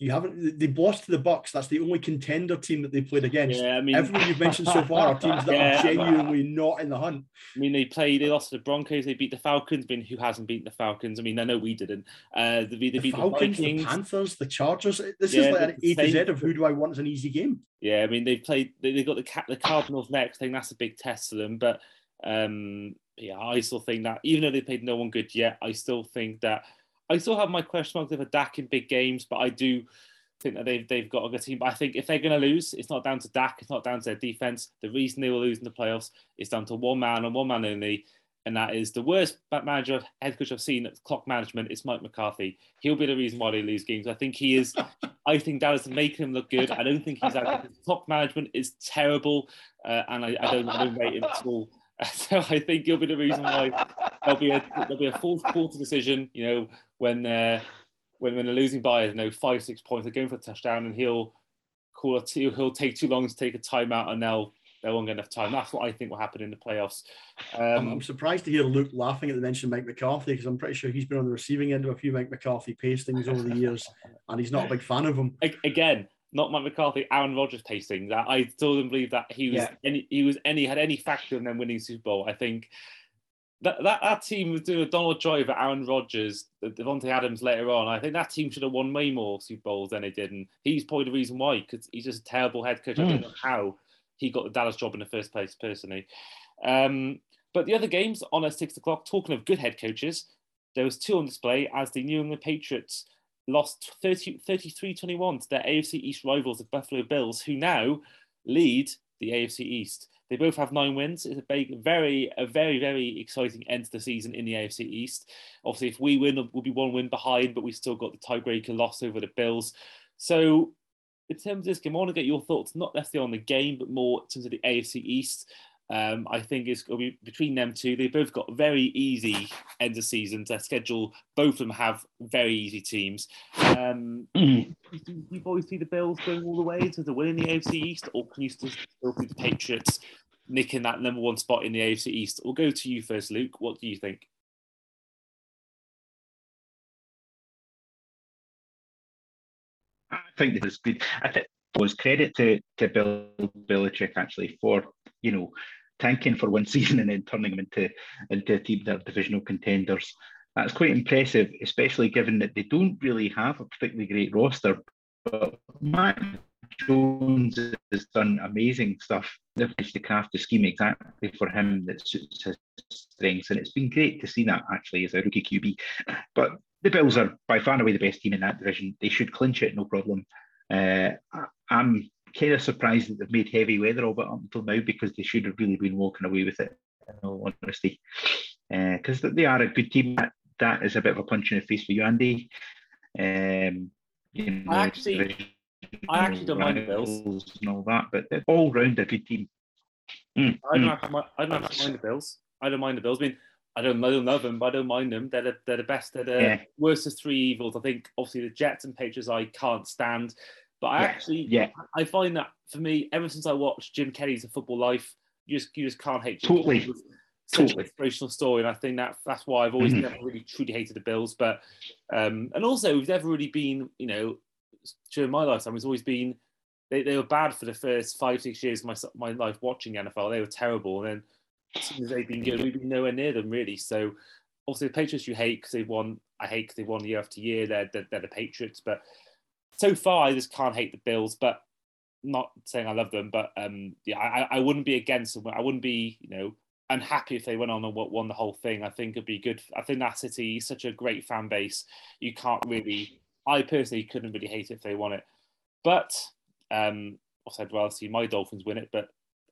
You haven't. They lost to the Bucks. That's the only contender team that they played against. Yeah, I mean, everyone you've mentioned so far are teams that yeah, are genuinely not in the hunt. I mean, they played. They lost to the Broncos. They beat the Falcons. I mean, who hasn't beaten the Falcons? I mean, I know we didn't. Uh, they, they the beat Falcons, the Vikings, the Panthers, the Chargers. This yeah, is like an A to Z of who do I want as an easy game. Yeah, I mean, they've played. They, they got the the Cardinals next. I think that's a big test for them, but. Um, yeah, I still think that even though they played no one good yet, I still think that I still have my question marks over Dak in big games, but I do think that they've they've got a good team. But I think if they're going to lose, it's not down to Dak, it's not down to their defense. The reason they will lose in the playoffs is down to one man and one man only, and that is the worst manager head coach I've seen at clock management. It's Mike McCarthy. He'll be the reason why they lose games. I think he is. I think that is making him look good. I don't think he's out. Clock management is terrible, uh, and I, I, don't I don't rate him at all. So I think he'll be the reason why there'll be a there'll be a fourth quarter decision. You know when uh, when when they're losing by you know five six points, they're going for a touchdown, and he'll call a t- he'll take too long to take a timeout, and they'll they won't get enough time. That's what I think will happen in the playoffs. Um, I'm surprised to hear Luke laughing at the mention of Mike McCarthy because I'm pretty sure he's been on the receiving end of a few Mike McCarthy pastings over the years, and he's not a big fan of him. Again, not Mike McCarthy, Aaron Rodgers that I still don't believe that he was yeah. any he was any had any factor in them winning Super Bowl. I think that, that, that team was doing a Donald Driver, Aaron Rodgers, Davante Adams later on. I think that team should have won way more Super Bowls than it did, and he's probably the reason why because he's just a terrible head coach. Mm. I don't hmm. know how he got the Dallas job in the first place, personally. Um, but the other games on at six o'clock. Talking of good head coaches, there was two on display as the New England Patriots lost 30, 33-21 to their AFC East rivals, the Buffalo Bills, who now lead the AFC East. They both have nine wins. It's a big, very, a very, very exciting end to the season in the AFC East. Obviously, if we win, we'll be one win behind, but we've still got the tiebreaker loss over the Bills. So, in terms of this game, I want to get your thoughts not necessarily on the game, but more in terms of the AFC East. Um, I think it's going to be between them two. They've both got very easy end of season. Their schedule, both of them have very easy teams. Um, mm. do you boys see the Bills going all the way to the winning the AFC East, or can you still, still see the Patriots nicking that number one spot in the AFC East? We'll go to you first, Luke. What do you think? I think this is good. I think was credit to to Bill Belichick actually for you know tanking for one season and then turning them into into a team that are divisional contenders. That's quite impressive, especially given that they don't really have a particularly great roster. But Mac Jones has done amazing stuff. They've managed to craft a scheme exactly for him that suits his strengths, and it's been great to see that actually as a rookie QB. But the Bills are by far and away the best team in that division. They should clinch it, no problem. Uh, I'm kind of surprised that they've made heavy weather of it up until now because they should have really been walking away with it, in all honesty. Because uh, they are a good team. That, that is a bit of a punch in the face for you, Andy. Um, you know, I actually, I actually don't mind the Bills and all that, but they're all round a good team. Mm, I don't, mm. I don't mind the Bills. I don't mind the Bills. I mean, I don't, I don't love them, but I don't mind them. They're the, they're the best. They're the yeah. worst of three evils. I think obviously the Jets and Patriots I can't stand. But I yeah. actually, yeah, I find that for me, ever since I watched Jim Kelly's A Football Life, you just you just can't hate Jim totally. Kelly. Such totally. an inspirational story, and I think that that's why I've always mm-hmm. never really truly hated the Bills. But um, and also we've never really been, you know, during my lifetime, it's always been they, they were bad for the first five six years of my my life watching NFL. They were terrible, and then as soon as they've been good, we've been nowhere near them really. So obviously the Patriots you hate because they've won. I hate because they've won year after year. They're, they're, they're the Patriots, but so far I just can't hate the Bills, but not saying I love them, but um, yeah, I, I wouldn't be against them. I wouldn't be, you know, unhappy if they went on and won the whole thing. I think it'd be good. I think that city is such a great fan base. You can't really. I personally couldn't really hate it if they won it, but um, also I'd rather see my Dolphins win it. But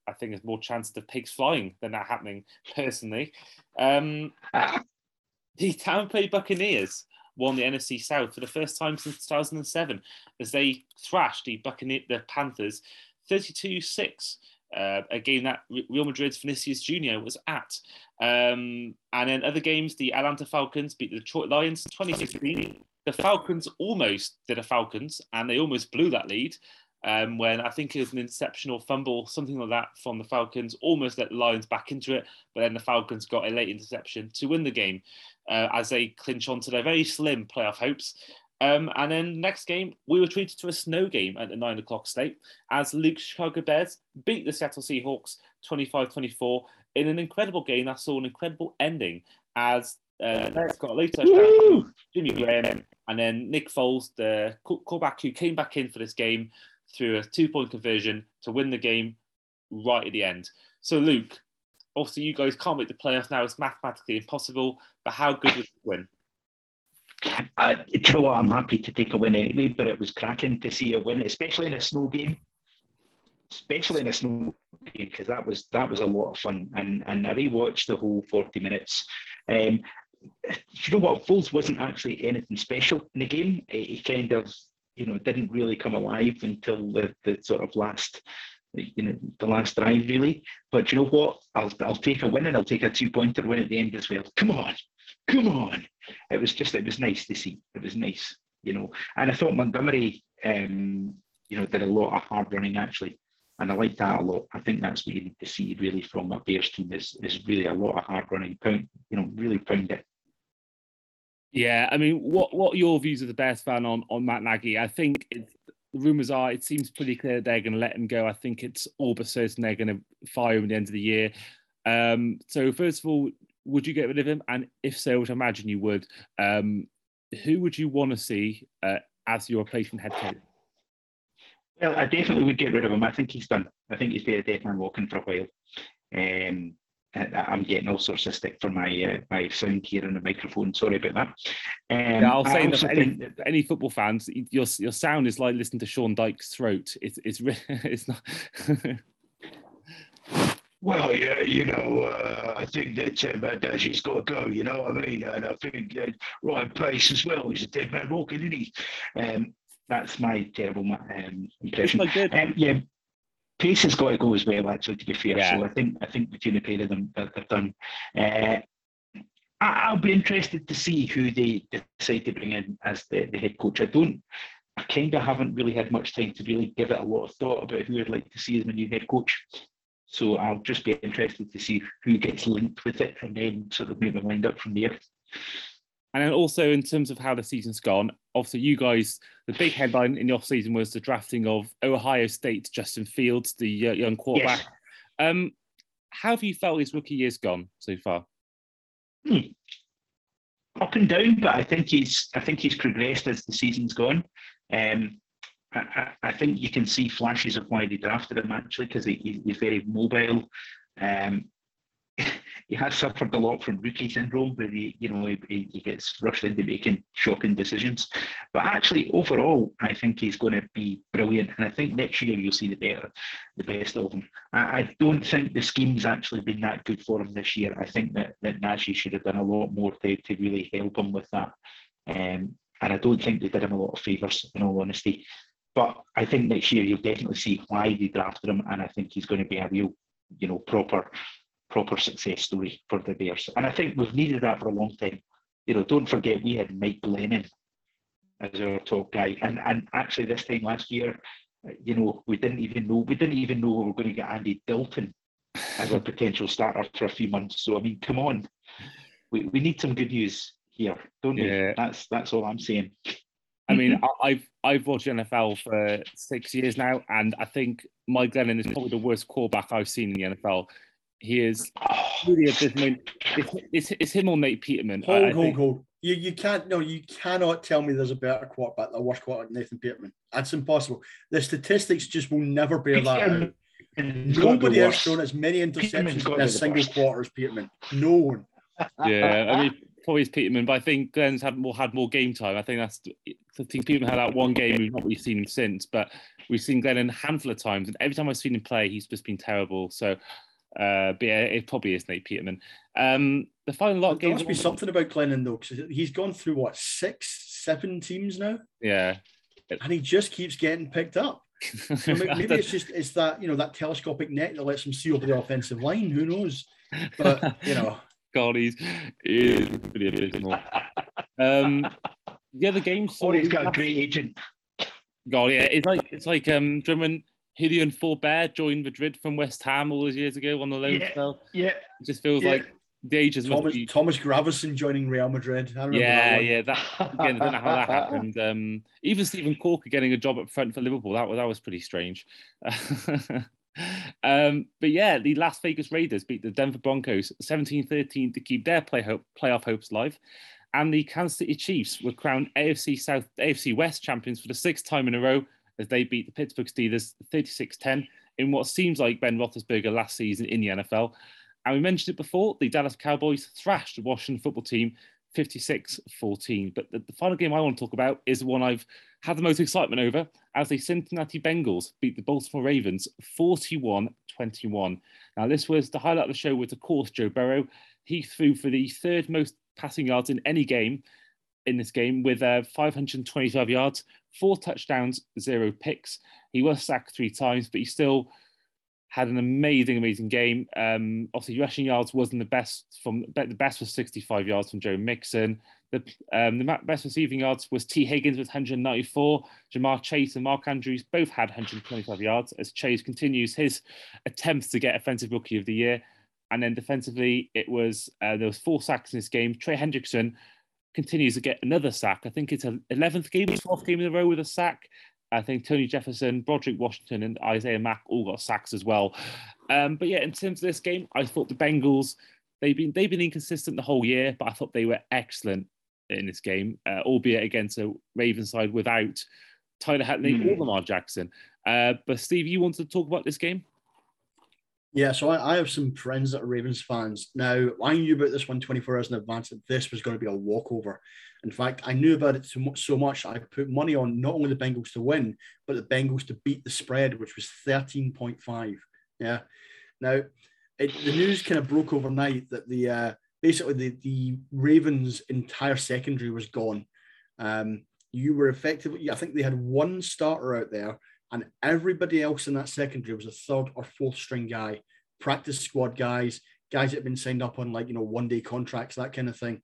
I think there's more chance of pigs flying than that happening. Personally, um, the Tampa Bay Buccaneers won the NFC South for the first time since 2007 as they thrashed the Buccaneer, the Panthers 32-6. Uh, a game that Real Madrid's Vinicius Junior was at. Um, and then other games, the Atlanta Falcons beat the Detroit Lions 2016. The Falcons almost did a Falcons and they almost blew that lead um, when I think it was an inceptional fumble, something like that from the Falcons, almost let the Lions back into it, but then the Falcons got a late interception to win the game uh, as they clinch on to their very slim playoff hopes. Um, and then next game, we were treated to a snow game at the nine o'clock state as Luke Chicago Bears beat the Seattle Seahawks 25-24 in an incredible game that saw an incredible ending as uh, Bears got a late touchdown, Jimmy Graham, and then Nick Foles, the quarterback who came back in for this game, through a two point conversion to win the game right at the end. So, Luke, obviously, you guys can't make the playoffs now. It's mathematically impossible, but how good was the win? Uh, you know what? I'm happy to take a win anyway, but it was cracking to see a win, especially in a snow game. Especially in a snow game, because that was that was a lot of fun, and and I rewatched the whole 40 minutes. Um, you know what? Foles wasn't actually anything special in the game. He kind of you know, didn't really come alive until the, the sort of last you know, the last drive really. But you know what? I'll I'll take a win and I'll take a two pointer win at the end as well. Come on, come on. It was just it was nice to see. It was nice, you know. And I thought Montgomery, um, you know, did a lot of hard running actually. And I like that a lot. I think that's what you need to see really from a Bears team is, is really a lot of hard running, pound, you know, really pound it. Yeah, I mean, what what are your views of the Bears fan on on Matt Nagy? I think the rumours are it seems pretty clear they're going to let him go. I think it's all but certain they're going to fire him at the end of the year. Um, so first of all, would you get rid of him? And if so, which I imagine you would, um, who would you want to see uh, as your replacement head coach? Well, I definitely would get rid of him. I think he's done. I think he's been a dead man walking for a while. Um, I'm getting all sorts of stick for my uh, my sound here on the microphone. Sorry about that. Um, yeah, I'll say that any, any, football fans, your your sound is like listening to Sean Dyche's throat. It's it's it's not. well, yeah, you know, uh, I think that uh, has got to go. You know what I mean? And I think uh, Ryan Pace as well. He's a dead man walking, isn't he? Um, that's my terrible um, impression. Um, yeah, Pace has got to go as well. Actually, to be fair, yeah. so I think I think between the pair of them, they're done. Uh, I'll be interested to see who they decide to bring in as the, the head coach. I don't, I kind of haven't really had much time to really give it a lot of thought about who I'd like to see as my new head coach. So I'll just be interested to see who gets linked with it and then sort of make my mind up from there. And then also in terms of how the season's gone, obviously you guys, the big headline in the off season was the drafting of Ohio State Justin Fields, the uh, young quarterback. Yes. Um, how have you felt his rookie year's gone so far? Hmm. Up and down, but I think he's I think he's progressed as the season's gone. Um, I, I, think you can see flashes of why they drafted him actually because he, he's very mobile. Um, he has suffered a lot from rookie syndrome, where he, you know, he, he gets rushed into making shocking decisions. But actually, overall, I think he's going to be brilliant, and I think next year you'll see the better, the best of him. I, I don't think the scheme's actually been that good for him this year. I think that that Nagy should have done a lot more to, to really help him with that. Um, and I don't think they did him a lot of favours, in all honesty. But I think next year you'll definitely see why they drafted him, and I think he's going to be a real, you know, proper proper success story for the Bears. And I think we've needed that for a long time. You know, don't forget we had Mike Glennon as our top guy, and and actually this time last year, uh, you know, we didn't even know we didn't even know we were going to get Andy Dalton as a potential starter for a few months. So I mean, come on, we, we need some good news here, don't yeah. we? That's that's all I'm saying. I mean, I've I've watched NFL for six years now, and I think Mike Glennon is probably the worst quarterback I've seen in the NFL. He is really at this moment. It's, it's, it's him or Nate Peterman. Hold, I, I hold, think. hold. You, you can't no, you cannot tell me there's a better quarterback, a worse quarterback than Nathan Peterman. That's impossible. The statistics just will never bear that out. Nobody has thrown as many interceptions in a single worst. quarter as Peterman. No one. Yeah, I mean, probably it's Peterman, but I think Glenn's had more had more game time. I think that's I think Peterman had that one game. We've not really seen him since, but we've seen Glenn a handful of times, and every time I've seen him play, he's just been terrible. So uh, but yeah, it probably is Nate Peterman. Um, the final lot there must be something about Glennon though, because he's gone through what six, seven teams now. Yeah, and he just keeps getting picked up. So maybe it's just it's that you know that telescopic net that lets him see over the offensive line. Who knows? But you know, God, he's is pretty abysmal. Um, the other games. So oh, he's got a great agent. God, yeah, it's like it's like um, Drummond Julien Faubert joined Madrid from West Ham all those years ago on the loan yeah, spell. Yeah, it just feels yeah. like the ages Thomas, be... Thomas Gravesen joining Real Madrid. yeah, that yeah. That again, I don't know how that happened. Um, even Stephen Caulker getting a job up front for Liverpool that was that was pretty strange. um, but yeah, the Las Vegas Raiders beat the Denver Broncos 17-13 to keep their play hope, playoff hopes alive. And the Kansas City Chiefs were crowned AFC South, AFC West champions for the sixth time in a row as they beat the Pittsburgh Steelers 36 10 in what seems like Ben Roethlisberger last season in the NFL. And we mentioned it before the Dallas Cowboys thrashed the Washington football team 56 14. But the, the, final game I want to talk about is the one I've had the most excitement over as the Cincinnati Bengals beat the Baltimore Ravens 41 21. Now, this was the highlight of the show with, of course, Joe Burrow. He threw for the third most passing yards in any game in this game with uh, 525 yards, four touchdowns, zero picks. He was sacked three times, but he still had an amazing, amazing game. Um, obviously, rushing yards wasn't the best from the best was 65 yards from Joe Mixon. The, um, the best receiving yards was Tee Higgins with 194. Ja'Marr Chase and Mark Andrews both had 125 yards as Chase continues his attempts to get Offensive Rookie of the Year. And then defensively, it was uh, there was four sacks in this game. Trey Hendrickson continues to get another sack. I think it's an 11th game, 12th game in a row with a sack. I think Tony Jefferson, Broderick Washington, and Isaiah Mack all got sacks as well. Um, but yeah, in terms of this game, I thought the Bengals they've been they've been inconsistent the whole year, but I thought they were excellent in this game, uh, albeit against a Ravens side without Tyler Huntley mm. or Lamar Jackson. Uh, but Steve, you wanted to talk about this game? Yeah, so I, I, have some friends that are Ravens fans. Now, I knew about this one 24 hours in advance that this was going to be a walkover. In fact, I knew about it so much, so much I put money on not only the Bengals to win, but the Bengals to beat the spread, which was 13.5. Yeah. Now, it, the news kind of broke overnight that the uh, basically the, the Ravens' entire secondary was gone. Um, you were effectively, I think they had one starter out there and everybody else in that secondary was a third or fourth string guy, practice squad guys, guys that have been signed up on like, you know, one day contracts, that kind of thing.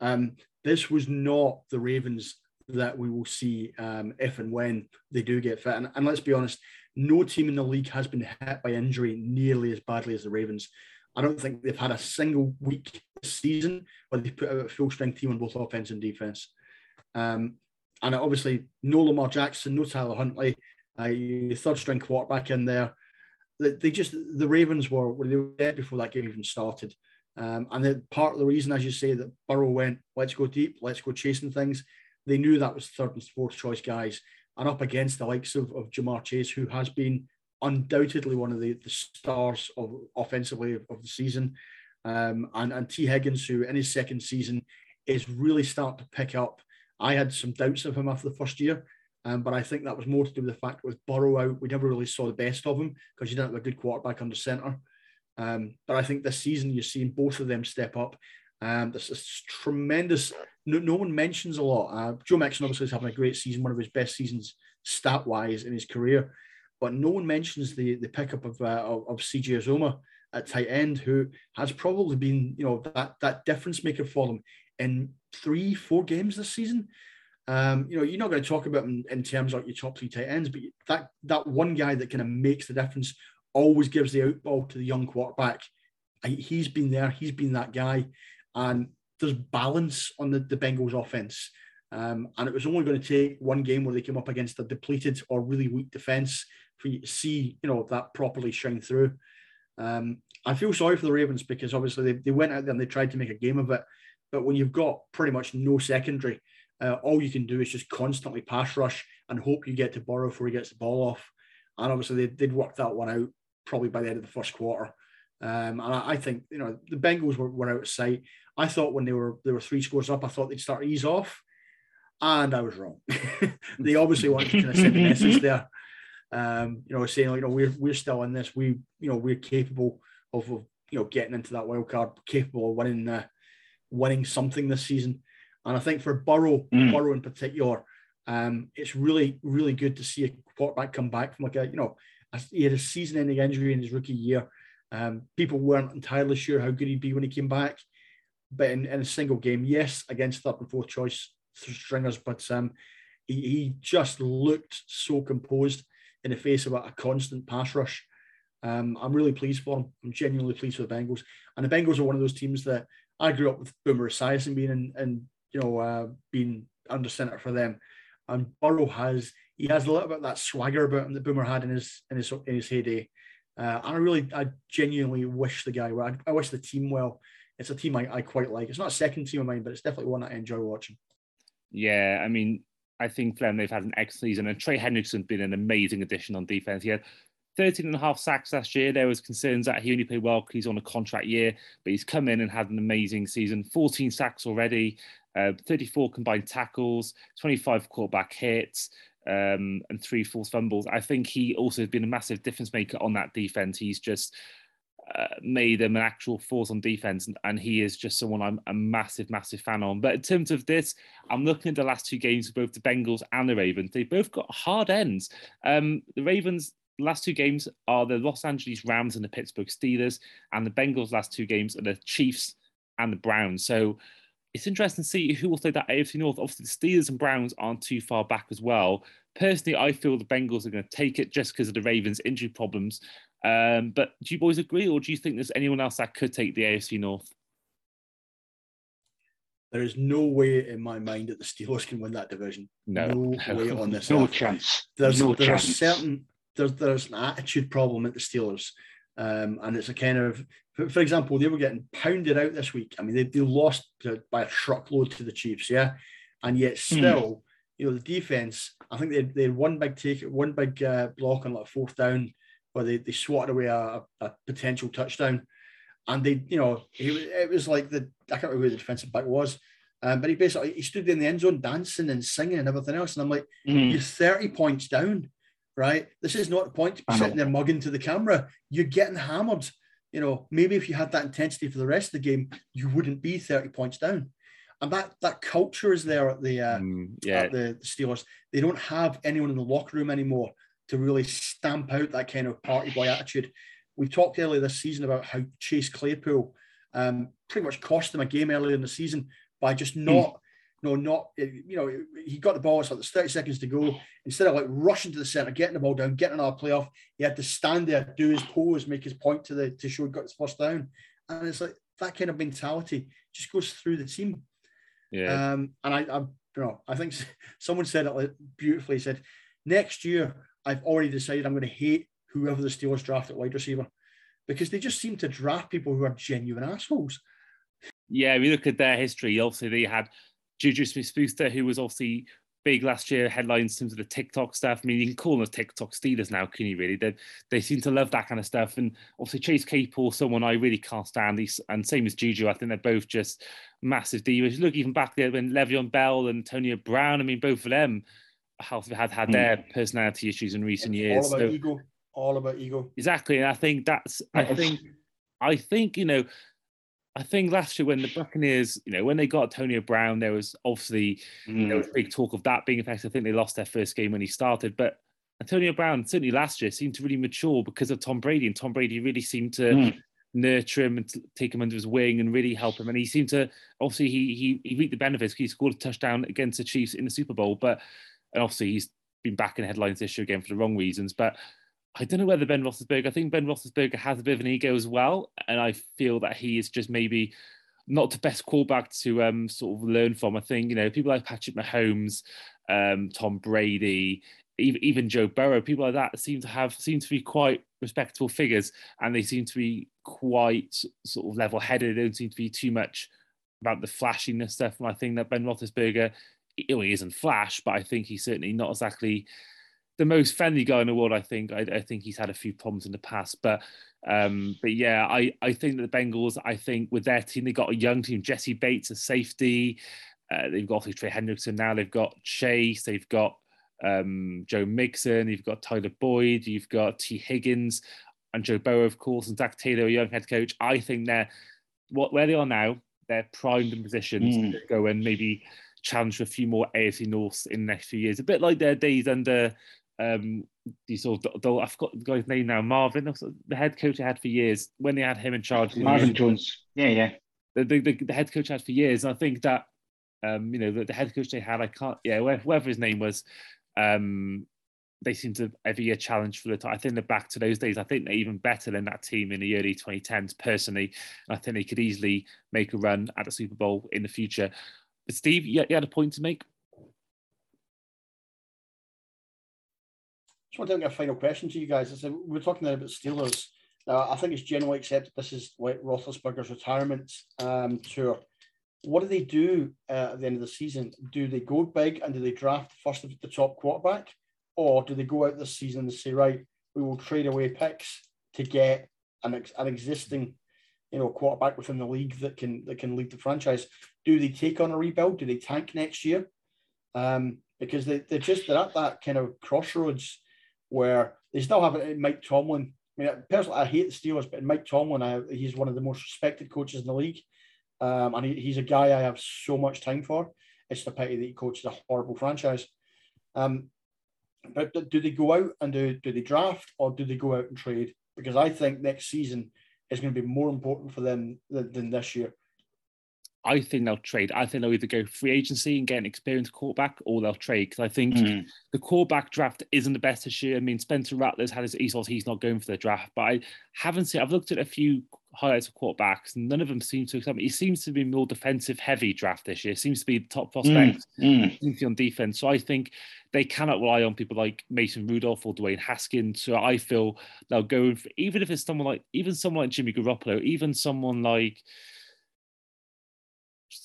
Um, this was not the Ravens that we will see um, if and when they do get fit. And, and, let's be honest, no team in the league has been hit by injury nearly as badly as the Ravens. I don't think they've had a single week season where they put out a full strength team on both offense and defense. Um, and obviously, no Lamar Jackson, no Tyler Huntley, uh, third string quarterback in there. They, they just the Ravens were they were dead before that game even started. Um, and then part of the reason, as you say, that Burrow went, let's go deep, let's go chasing things. They knew that was third and fourth choice guys, and up against the likes of, of Ja'Marr Chase, who has been undoubtedly one of the, the stars of offensively of, of the season, um, and and Tee Higgins, who in his second season is really starting to pick up. I had some doubts of him after the first year, um, but I think that was more to do with the fact with Burrow out, we never really saw the best of him because you didn't have a good quarterback under centre. Um, but I think this season you're seeing both of them step up. Um, this tremendous. No, no one mentions a lot. Uh, Joe Mixon obviously is having a great season, one of his best seasons stat wise in his career. But no one mentions the the pickup of uh, of, of CJ Uzomah at tight end, who has probably been you know that that difference maker for them in three four games this season. Um, you know, you're not going to talk about him in terms of your top three tight ends, but that that one guy that kind of makes the difference always gives the outball to the young quarterback. He's been there. He's been that guy, and there's balance on the, the Bengals offense. Um, and it was only going to take one game where they came up against a depleted or really weak defense for you to see, you know, that properly shine through. Um, I feel sorry for the Ravens because obviously they, they went out there and they tried to make a game of it. But when you've got pretty much no secondary, uh, all you can do is just constantly pass rush and hope you get to Burrow before he gets the ball off. And obviously, they did work that one out probably by the end of the first quarter. Um, and I, I, think you know the Bengals were, were out of sight. I thought when they were they were three scores up, I thought they'd start to ease off, and I was wrong. they obviously wanted to kind of send a message there. Um, you know, saying you know we're we're still in this. We you know we're capable of, of you know getting into that wild card, capable of winning uh, winning something this season. And I think for Burrow, mm. Burrow in particular, um, it's really, really good to see a quarterback come back from like a, you know, a, he had a season-ending injury in his rookie year. Um, people weren't entirely sure how good he'd be when he came back, but in, in a single game, yes, against third and fourth choice stringers, but um, he, he just looked so composed in the face of a, a constant pass rush. Um, I'm really pleased for him. I'm genuinely pleased for the Bengals. And the Bengals are one of those teams that I grew up with Boomer Esiason being in, in you know, uh, being under centre for them. And Burrow has he has a little bit of that swagger about him that Boomer had in his in his in his heyday. Uh, and I really, I genuinely wish the guy well. I, I wish the team well. It's a team I, I quite like. It's not a second team of mine, but it's definitely one that I enjoy watching. Yeah, I mean, I think them they've had an excellent season, and Trey Hendrickson's been an amazing addition on defense. He had 13 and a half sacks last year. There was concerns that he only played well because he's on a contract year, but he's come in and had an amazing season. 14 sacks already uh, 34 combined tackles, 25 quarterback hits, um, and three forced fumbles. I think he also has been a massive difference maker on that defense. He's just uh, made them an actual force on defense, and, and, he is just someone I'm a massive, massive fan on. But in terms of this, I'm looking at the last two games of both the Bengals and the Ravens. They both got hard ends. Um, the Ravens last two games are the Los Angeles Rams and the Pittsburgh Steelers, and the Bengals' last two games are the Chiefs and the Browns. So it's interesting to see who will take that AFC North. Obviously, the Steelers and Browns aren't too far back as well. Personally, I feel the Bengals are going to take it just because of the Ravens' injury problems. Um, but do you boys agree, or do you think there's anyone else that could take the AFC North? There is no way in my mind that the Steelers can win that division. No, no way on this. no earth. chance. There's no there's chance. certain there's there's an attitude problem at the Steelers, um, and it's a kind of for, example they were getting pounded out this week. I mean they, they lost by a truckload to the Chiefs, yeah, and yet Hmm. still you know the defense. I think they they had one big take one big uh, block on like fourth down where they, they swatted away a, a potential touchdown, and they you know it, was- it was like the I can't remember who the defensive back was. Um, but he basically he stood in the end zone dancing and singing and everything else, and I'm like, Mm. you're 30 points down, right? This is not the point to be sitting there mugging to the camera. You're getting hammered. You know, maybe if you had that intensity for the rest of the game, you wouldn't be 30 points down. And that that culture is there at the uh, Mm, yeah, at the Steelers. They don't have anyone in the locker room anymore to really stamp out that kind of party boy attitude. We talked earlier this season about how Chase Claypool um, pretty much cost them a game earlier in the season by just not, no, not, you know, he got the ball, it's like there's 30 seconds to go. Instead of like rushing to the center, getting the ball down, getting another playoff, he had to stand there, do his pose, make his point to the to show he got his first down. And it's like that kind of mentality just goes through the team. yeah. Um, and I, I, you know, I think someone said it like beautifully. Said next year, I've already decided I'm going to hate whoever the Steelers draft at wide receiver because they just seem to draft people who are genuine assholes. Yeah, we look at their history. Obviously, they had Juju Smith-Schuster, who was obviously big last year, headlines in terms of the TikTok stuff. I mean, you can call them TikTok Steelers now, can you really? They, they seem to love that kind of stuff. And obviously, Chase Claypool, someone I really can't stand. He's, and same as Juju, I think they're both just massive divas. Look, even back there when Le'Veon Bell and Antonio Brown, I mean, both of them have had, had Hmm. their personality issues in recent years. all about So- ego. All about ego. Exactly, and I think that's. I think. I think you know. I think last year when the Buccaneers, you know, when they got Antonio Brown, there was obviously there Mm. was big talk of that being effective. I think they lost their first game when he started, but Antonio Brown certainly last year seemed to really mature because of Tom Brady, and Tom Brady really seemed to Mm. nurture him and take him under his wing and really help him. And he seemed to obviously he he, he reaped the benefits. He scored a touchdown against the Chiefs in the Super Bowl, but and obviously he's been back in headlines this year again for the wrong reasons. But I don't know whether Ben Roethlisberger. I think Ben Roethlisberger has a bit of an ego as well, and I feel that he is just maybe not the best quarterback to um sort of learn from. I think you know people like Patrick Mahomes, um, Tom Brady, even even Joe Burrow, people like that seem to have seem to be quite respectable figures, and they seem to be quite sort of level-headed. They don't seem to be too much about the flashiness stuff. And I think that Ben Roethlisberger, you know, he isn't flash, but I think he's certainly not exactly the most friendly guy in the world. I think. I, I think he's had a few problems in the past, but um, but yeah, I I think that the Bengals. I think with their team, they got a young team. Jessie Bates, a safety. Uh, they've got obviously Trey Hendrickson now. They've got Chase. They've got um, Joe Mixon. You've got Tyler Boyd. You've got Tee Higgins and Joe Burrow, of course, and Zac Taylor, a young head coach. I think they're what where they are now. They're primed in positions Mm. to go and maybe challenge for a few more AFC Norths in the next few years. A bit like their days under um, the sort of I forgot the guy's name now, Marvin, the head coach they had for years when they had him in charge. Marvin Jones. Yeah, yeah. the, the, the, the head coach had for years. And I think that, um, you know, the, the head coach they had, I can't, yeah, whoever, his name was, um, they seem to every year challenge for the top. I think they're back to those days. I think they're even better than that team in the early 2010s, personally. I think they could easily make a run at the Super Bowl in the future. But Steve, you, you had a point to make? Just want to make a final question to you guys. I said we're talking there about Steelers. Now, I think it's generally accepted this is like Roethlisberger's retirement um, tour. What do they do uh, at the end of the season? Do they go big and do they draft first of the top quarterback, or do they go out this season and say, right, we will trade away picks to get an, ex- an existing, you know, quarterback within the league that can that can lead the franchise? Do they take on a rebuild? Do they tank next year? Um, because they, they're just they're at that kind of crossroads where they still have it in Mike Tomlin. I mean, personally, I hate the Steelers, but Mike Tomlin, I, he's one of the most respected coaches in the league. Um, and he, he's a guy I have so much time for. It's the pity that he coaches a horrible franchise. Um, but do they go out and do do they draft or do they go out and trade? Because I think next season is going to be more important for them than, than this year. I think they'll trade. I think they'll either go free agency and get an experienced quarterback, or they'll trade. Because I think mm. the quarterback draft isn't the best this year. I mean, Spencer Rattler's had his ethos; he's not going for the draft. But I haven't seen. I've looked at a few highlights of quarterbacks, and none of them seem to. He seems to be more defensive heavy draft this year. Seems to be the top prospect mm. Mm. on defense. So I think they cannot rely on people like Mason Rudolph or Dwayne Haskins. So I feel they'll go for, even if it's someone like even someone like Jimmy Garoppolo, even someone like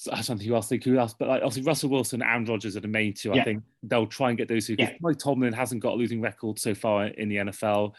I don't think who else think who else, but like obviously Russell Wilson and Rodgers are the main two. Yeah. I think they'll try and get those two. Because yeah. Mike Tomlin hasn't got a losing record so far in the NFL.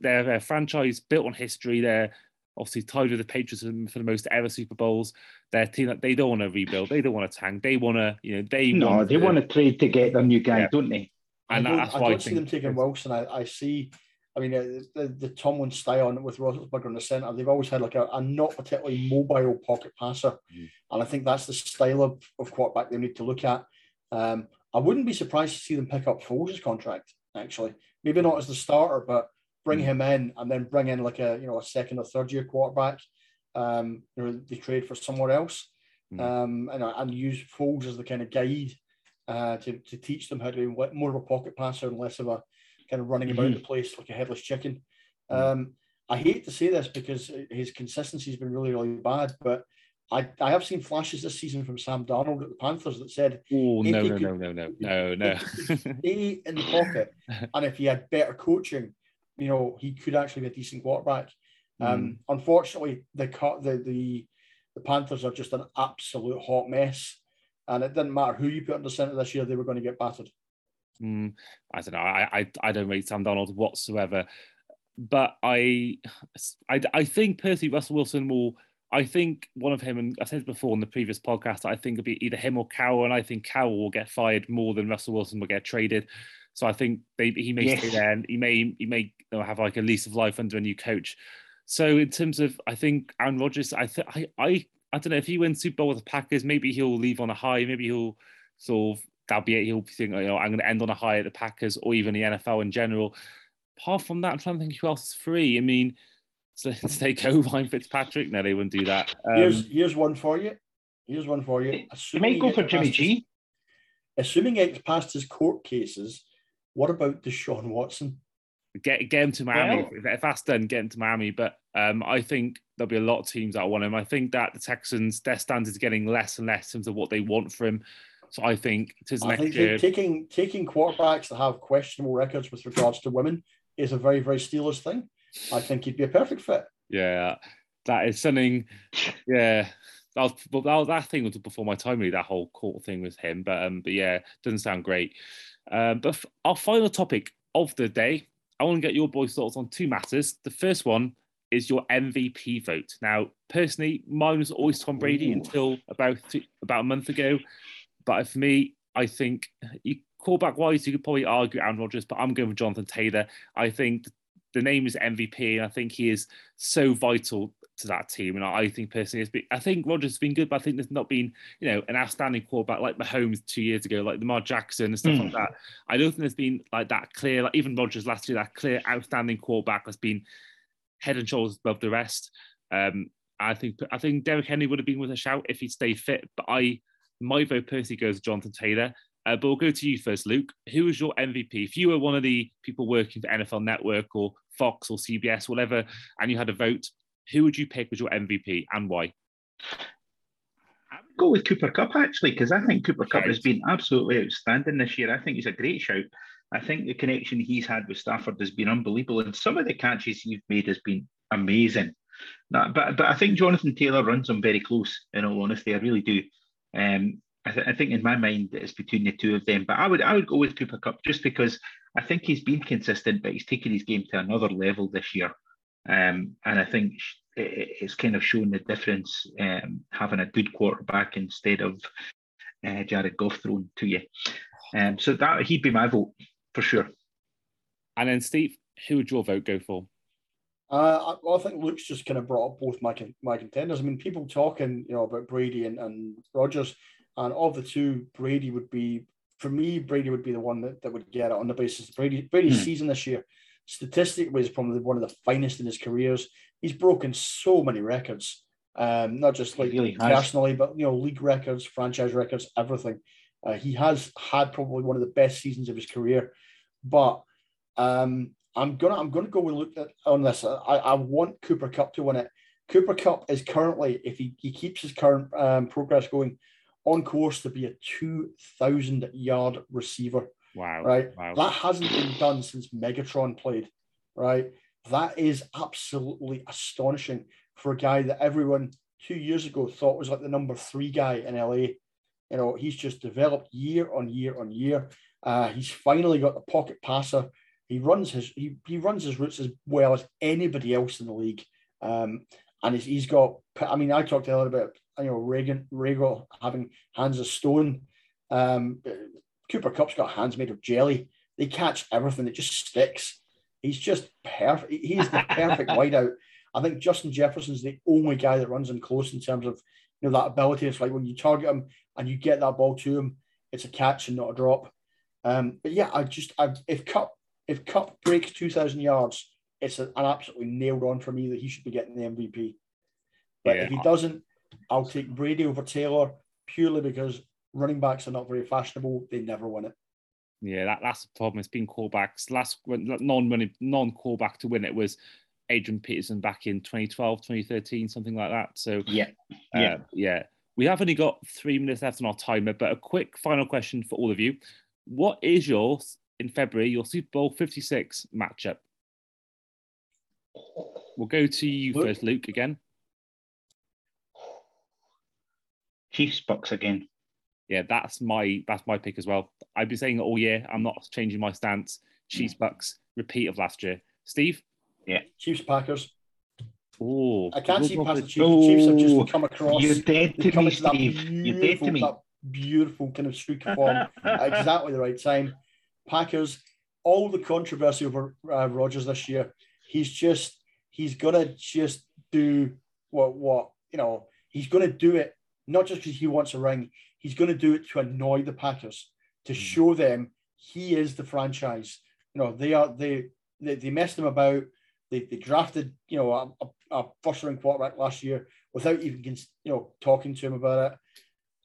They're a franchise built on history. They're obviously tied with the Patriots for the most ever Super Bowls. Their team that they don't want to rebuild. They don't want to tank. They want to, you know, they no, want they to, want to trade to get their new guy, yeah. don't they? And I don't, I don't see them taking Wilson. I, I see I mean, uh, the, the Tomlin style with Roethlisberger in the centre, they've always had like a, a not particularly mobile pocket passer. Mm. And I think that's the style of, of quarterback they need to look at. Um, I wouldn't be surprised to see them pick up Foles' contract, actually. Maybe not as the starter, but bring mm. him in and then bring in like a, you know, a second or third year quarterback. Um, you know, they trade for somewhere else. Mm. Um, and, and use Foles as the kind of guide uh, to, to teach them how to be more of a pocket passer and less of a kind of running mm-hmm. about the place like a headless chicken. Mm. Um, I hate to say this because his consistency has been really, really bad, but I, I have seen flashes this season from Sam Darnold at the Panthers that said, "Oh no, no, no, no, no, no, no, stay in the pocket, and if he had better coaching, you know, he could actually be a decent quarterback." Um, mm. Um, unfortunately, the the the the Panthers are just an absolute hot mess, and it didn't matter who you put in the center this year; they were going to get battered. Mm, I don't know. I, I I don't rate Sam Darnold whatsoever, but I I, I think Percy Russell Wilson will. I think one of him, and I said before in the previous podcast, I think it'll be either him or Carroll, and I think Carroll will get fired more than Russell Wilson will get traded. So I think they, he may stay there, and he may he may have like a lease of life under a new coach. So in terms of, I think Aaron Rodgers, I think I I I don't know if he wins Super Bowl with the Packers, maybe he'll leave on a high, maybe he'll sort of that'll be it. He'll think, you know, I'm going to end on a high at the Packers or even the NFL in general. Apart from that, I'm trying to think who else is free. I mean, so let's take Ryan Fitzpatrick. No, they wouldn't do that. Um, here's here's one for you. Here's one for you. Assuming you may go for Jimmy G. His, assuming it's past his court cases, what about Deshaun Watson? Get get him to Miami. Well, if, if, that's done, get him to Miami. But um, I think there'll be a lot of teams that want him. I think that the Texans, their standards are getting less and less in terms of what they want from him. So I think it is I think year. taking taking quarterbacks that have questionable records with regards to women is a very very Steelers thing. I think he'd be a perfect fit. Yeah, that is something. Yeah, that was, that, was, that thing was before my time really. That whole court thing with him, but um, but yeah, doesn't sound great. Um, but f- our final topic of the day, I want to get your boys' thoughts on two matters. The first one is your MVP vote. Now, personally, mine was always Tom Brady Ooh. until about about a month ago. But for me, I think you callback wise, you could probably argue Aaron Rodgers, but I'm going with Jonathan Taylor. I think the name is MVP, and I think he is so vital to that team. And I think personally, been, I think Rodgers has been good, but I think there's not been, you know, an outstanding quarterback like Mahomes two years ago, like Lamar Jackson and stuff mm. like that. I don't think there's been like that clear, like even Rodgers last year, that clear outstanding quarterback has been head and shoulders above the rest. Um, I think I think Derrick Henry would have been with a shout if he'd stayed fit, but I my vote personally goes to Jonathan Taylor. Uh, but we'll go to you first, Luke. Who was your MVP? If you were one of the people working for NFL Network or Fox or CBS, whatever, and you had a vote, who would you pick as your MVP and why? I would go with Cooper Kupp actually, because I think Cooper Kupp has been absolutely outstanding this year. I think he's a great shout. I think the connection he's had with Stafford has been unbelievable, and some of the catches he's made has been amazing. but but I think Jonathan Taylor runs him very close. In all honesty, I really do. Um, I, th- I, think in my mind it's between the two of them, but I would I would go with Cooper Kupp just because I think he's been consistent, but he's taken his game to another level this year, um, and I think it, it's kind of shown the difference um, having a good quarterback instead of uh, Jared Goff thrown to you. Um, so that he'd be my vote for sure. And then Steve, who would your vote go for? Uh, I, I, think Luke's just kind of brought up both my my contenders. I mean, people talking, you know, about Brady and, and Rodgers, and of the two, Brady would be for me, Brady would be the one that, that would get it on the basis of Brady Brady's Hmm. season this year. Statistically, is probably one of the finest in his careers. He's broken so many records, um, not just like really has. personally, but you know, league records, franchise records, everything. Uh, he has had probably one of the best seasons of his career, but um, I'm gonna I'm gonna go and look at on this. I, I want Cooper Kupp to win it. Cooper Kupp is currently, if he, he keeps his current um, progress going, on course to be a 2,000 yard receiver. Wow. Right, Wow. that hasn't been done since Megatron played. Right, that is absolutely astonishing for a guy that everyone two years ago thought was like the number three guy in LA. You know, he's just developed year on year on year. Uh, he's finally got the pocket passer. He runs his he, he runs his routes as well as anybody else in the league. Um, and he's, he's got. I mean, I talked earlier about you know Reagan Reagor having hands of stone. Um, Cooper Kupp's got hands made of jelly. They catch everything. It just sticks. He's just perfect. He's the perfect wideout. I think Justin Jefferson's the only guy that runs him close in terms of you know that ability. It's like when you target him and you get that ball to him, it's a catch and not a drop. Um, but yeah, I just I, if Cup if Kupp breaks two thousand yards, it's an absolutely nailed on for me that he should be getting the MVP. But if he doesn't, I'll take Brady over Taylor purely because running backs are not very fashionable. They never win it. Yeah, that, that's the problem. It's been callbacks. Last non-running, non-callback to win it was Adrian Peterson back in 2012, 2013, something like that. So Yeah. Uh, Yeah. yeah. We have only got three minutes left on our timer, but a quick final question for all of you. What is your, in February, your Super Bowl 56 matchup? We'll go to you Luke? first, Luke, again. Chiefs Bucks again. Yeah, that's my that's my pick as well. I've been saying it all year. I'm not changing my stance. Chiefs Bucks, repeat of last year. Steve? Yeah. Chiefs Packers. Oh, I can't see past the Chiefs. Oh, Chiefs have just come across. You're dead to me, Steve. You're dead to beautiful- me. that Beautiful kind of streak of form at exactly the right time. Packers, all the controversy over uh, Rodgers this year, he's just he's gonna just do what what you know he's gonna do it not just because he wants a ring. He's gonna do it to annoy the Packers to show them he is the franchise. You know they are they they, they messed him about. They, they drafted you know a, a, a first round quarterback last year without even you know talking to him about it.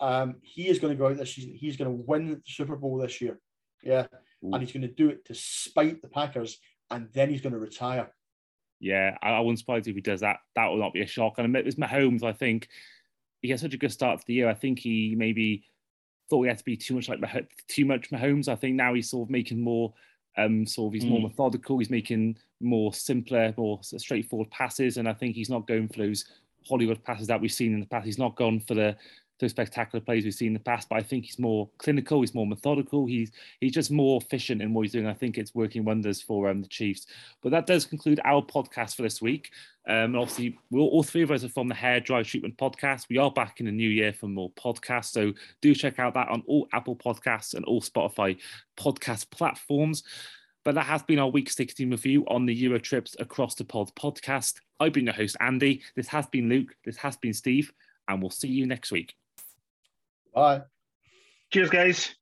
Um, he is going to go out this season. He's going to win the Super Bowl this year. Yeah, Ooh. and he's going to do it to spite the Packers, and then he's going to retire. Yeah, I, I wouldn't surprise if he does that. That will not be a shock. And it's Mahomes, I think he had such a good start to the year. I think he maybe thought he had to be too much like Mah- too much Mahomes. I think now he's sort of making more um sort of he's more Mm. methodical. He's making more simpler, more straightforward passes, and I think he's not going for those Hollywood passes that we've seen in the past. He's not gone for the those spectacular plays we've seen in the past, but I think he's more clinical. He's more methodical. He's he's just more efficient in what he's doing. I think it's working wonders for um, the Chiefs. But that does conclude our podcast for this week. Um, and obviously, we're, all three of us are from the Hairdryer Treatment Podcast. We are back in the new year for more podcasts. So do check out that on all Apple Podcasts and all Spotify podcast platforms. But that has been our week 16 review on the Euro trips across the pod podcast. I've been your host, Andy. This has been Luke. This has been Steve. And we'll see you next week. Bye. Cheers, guys.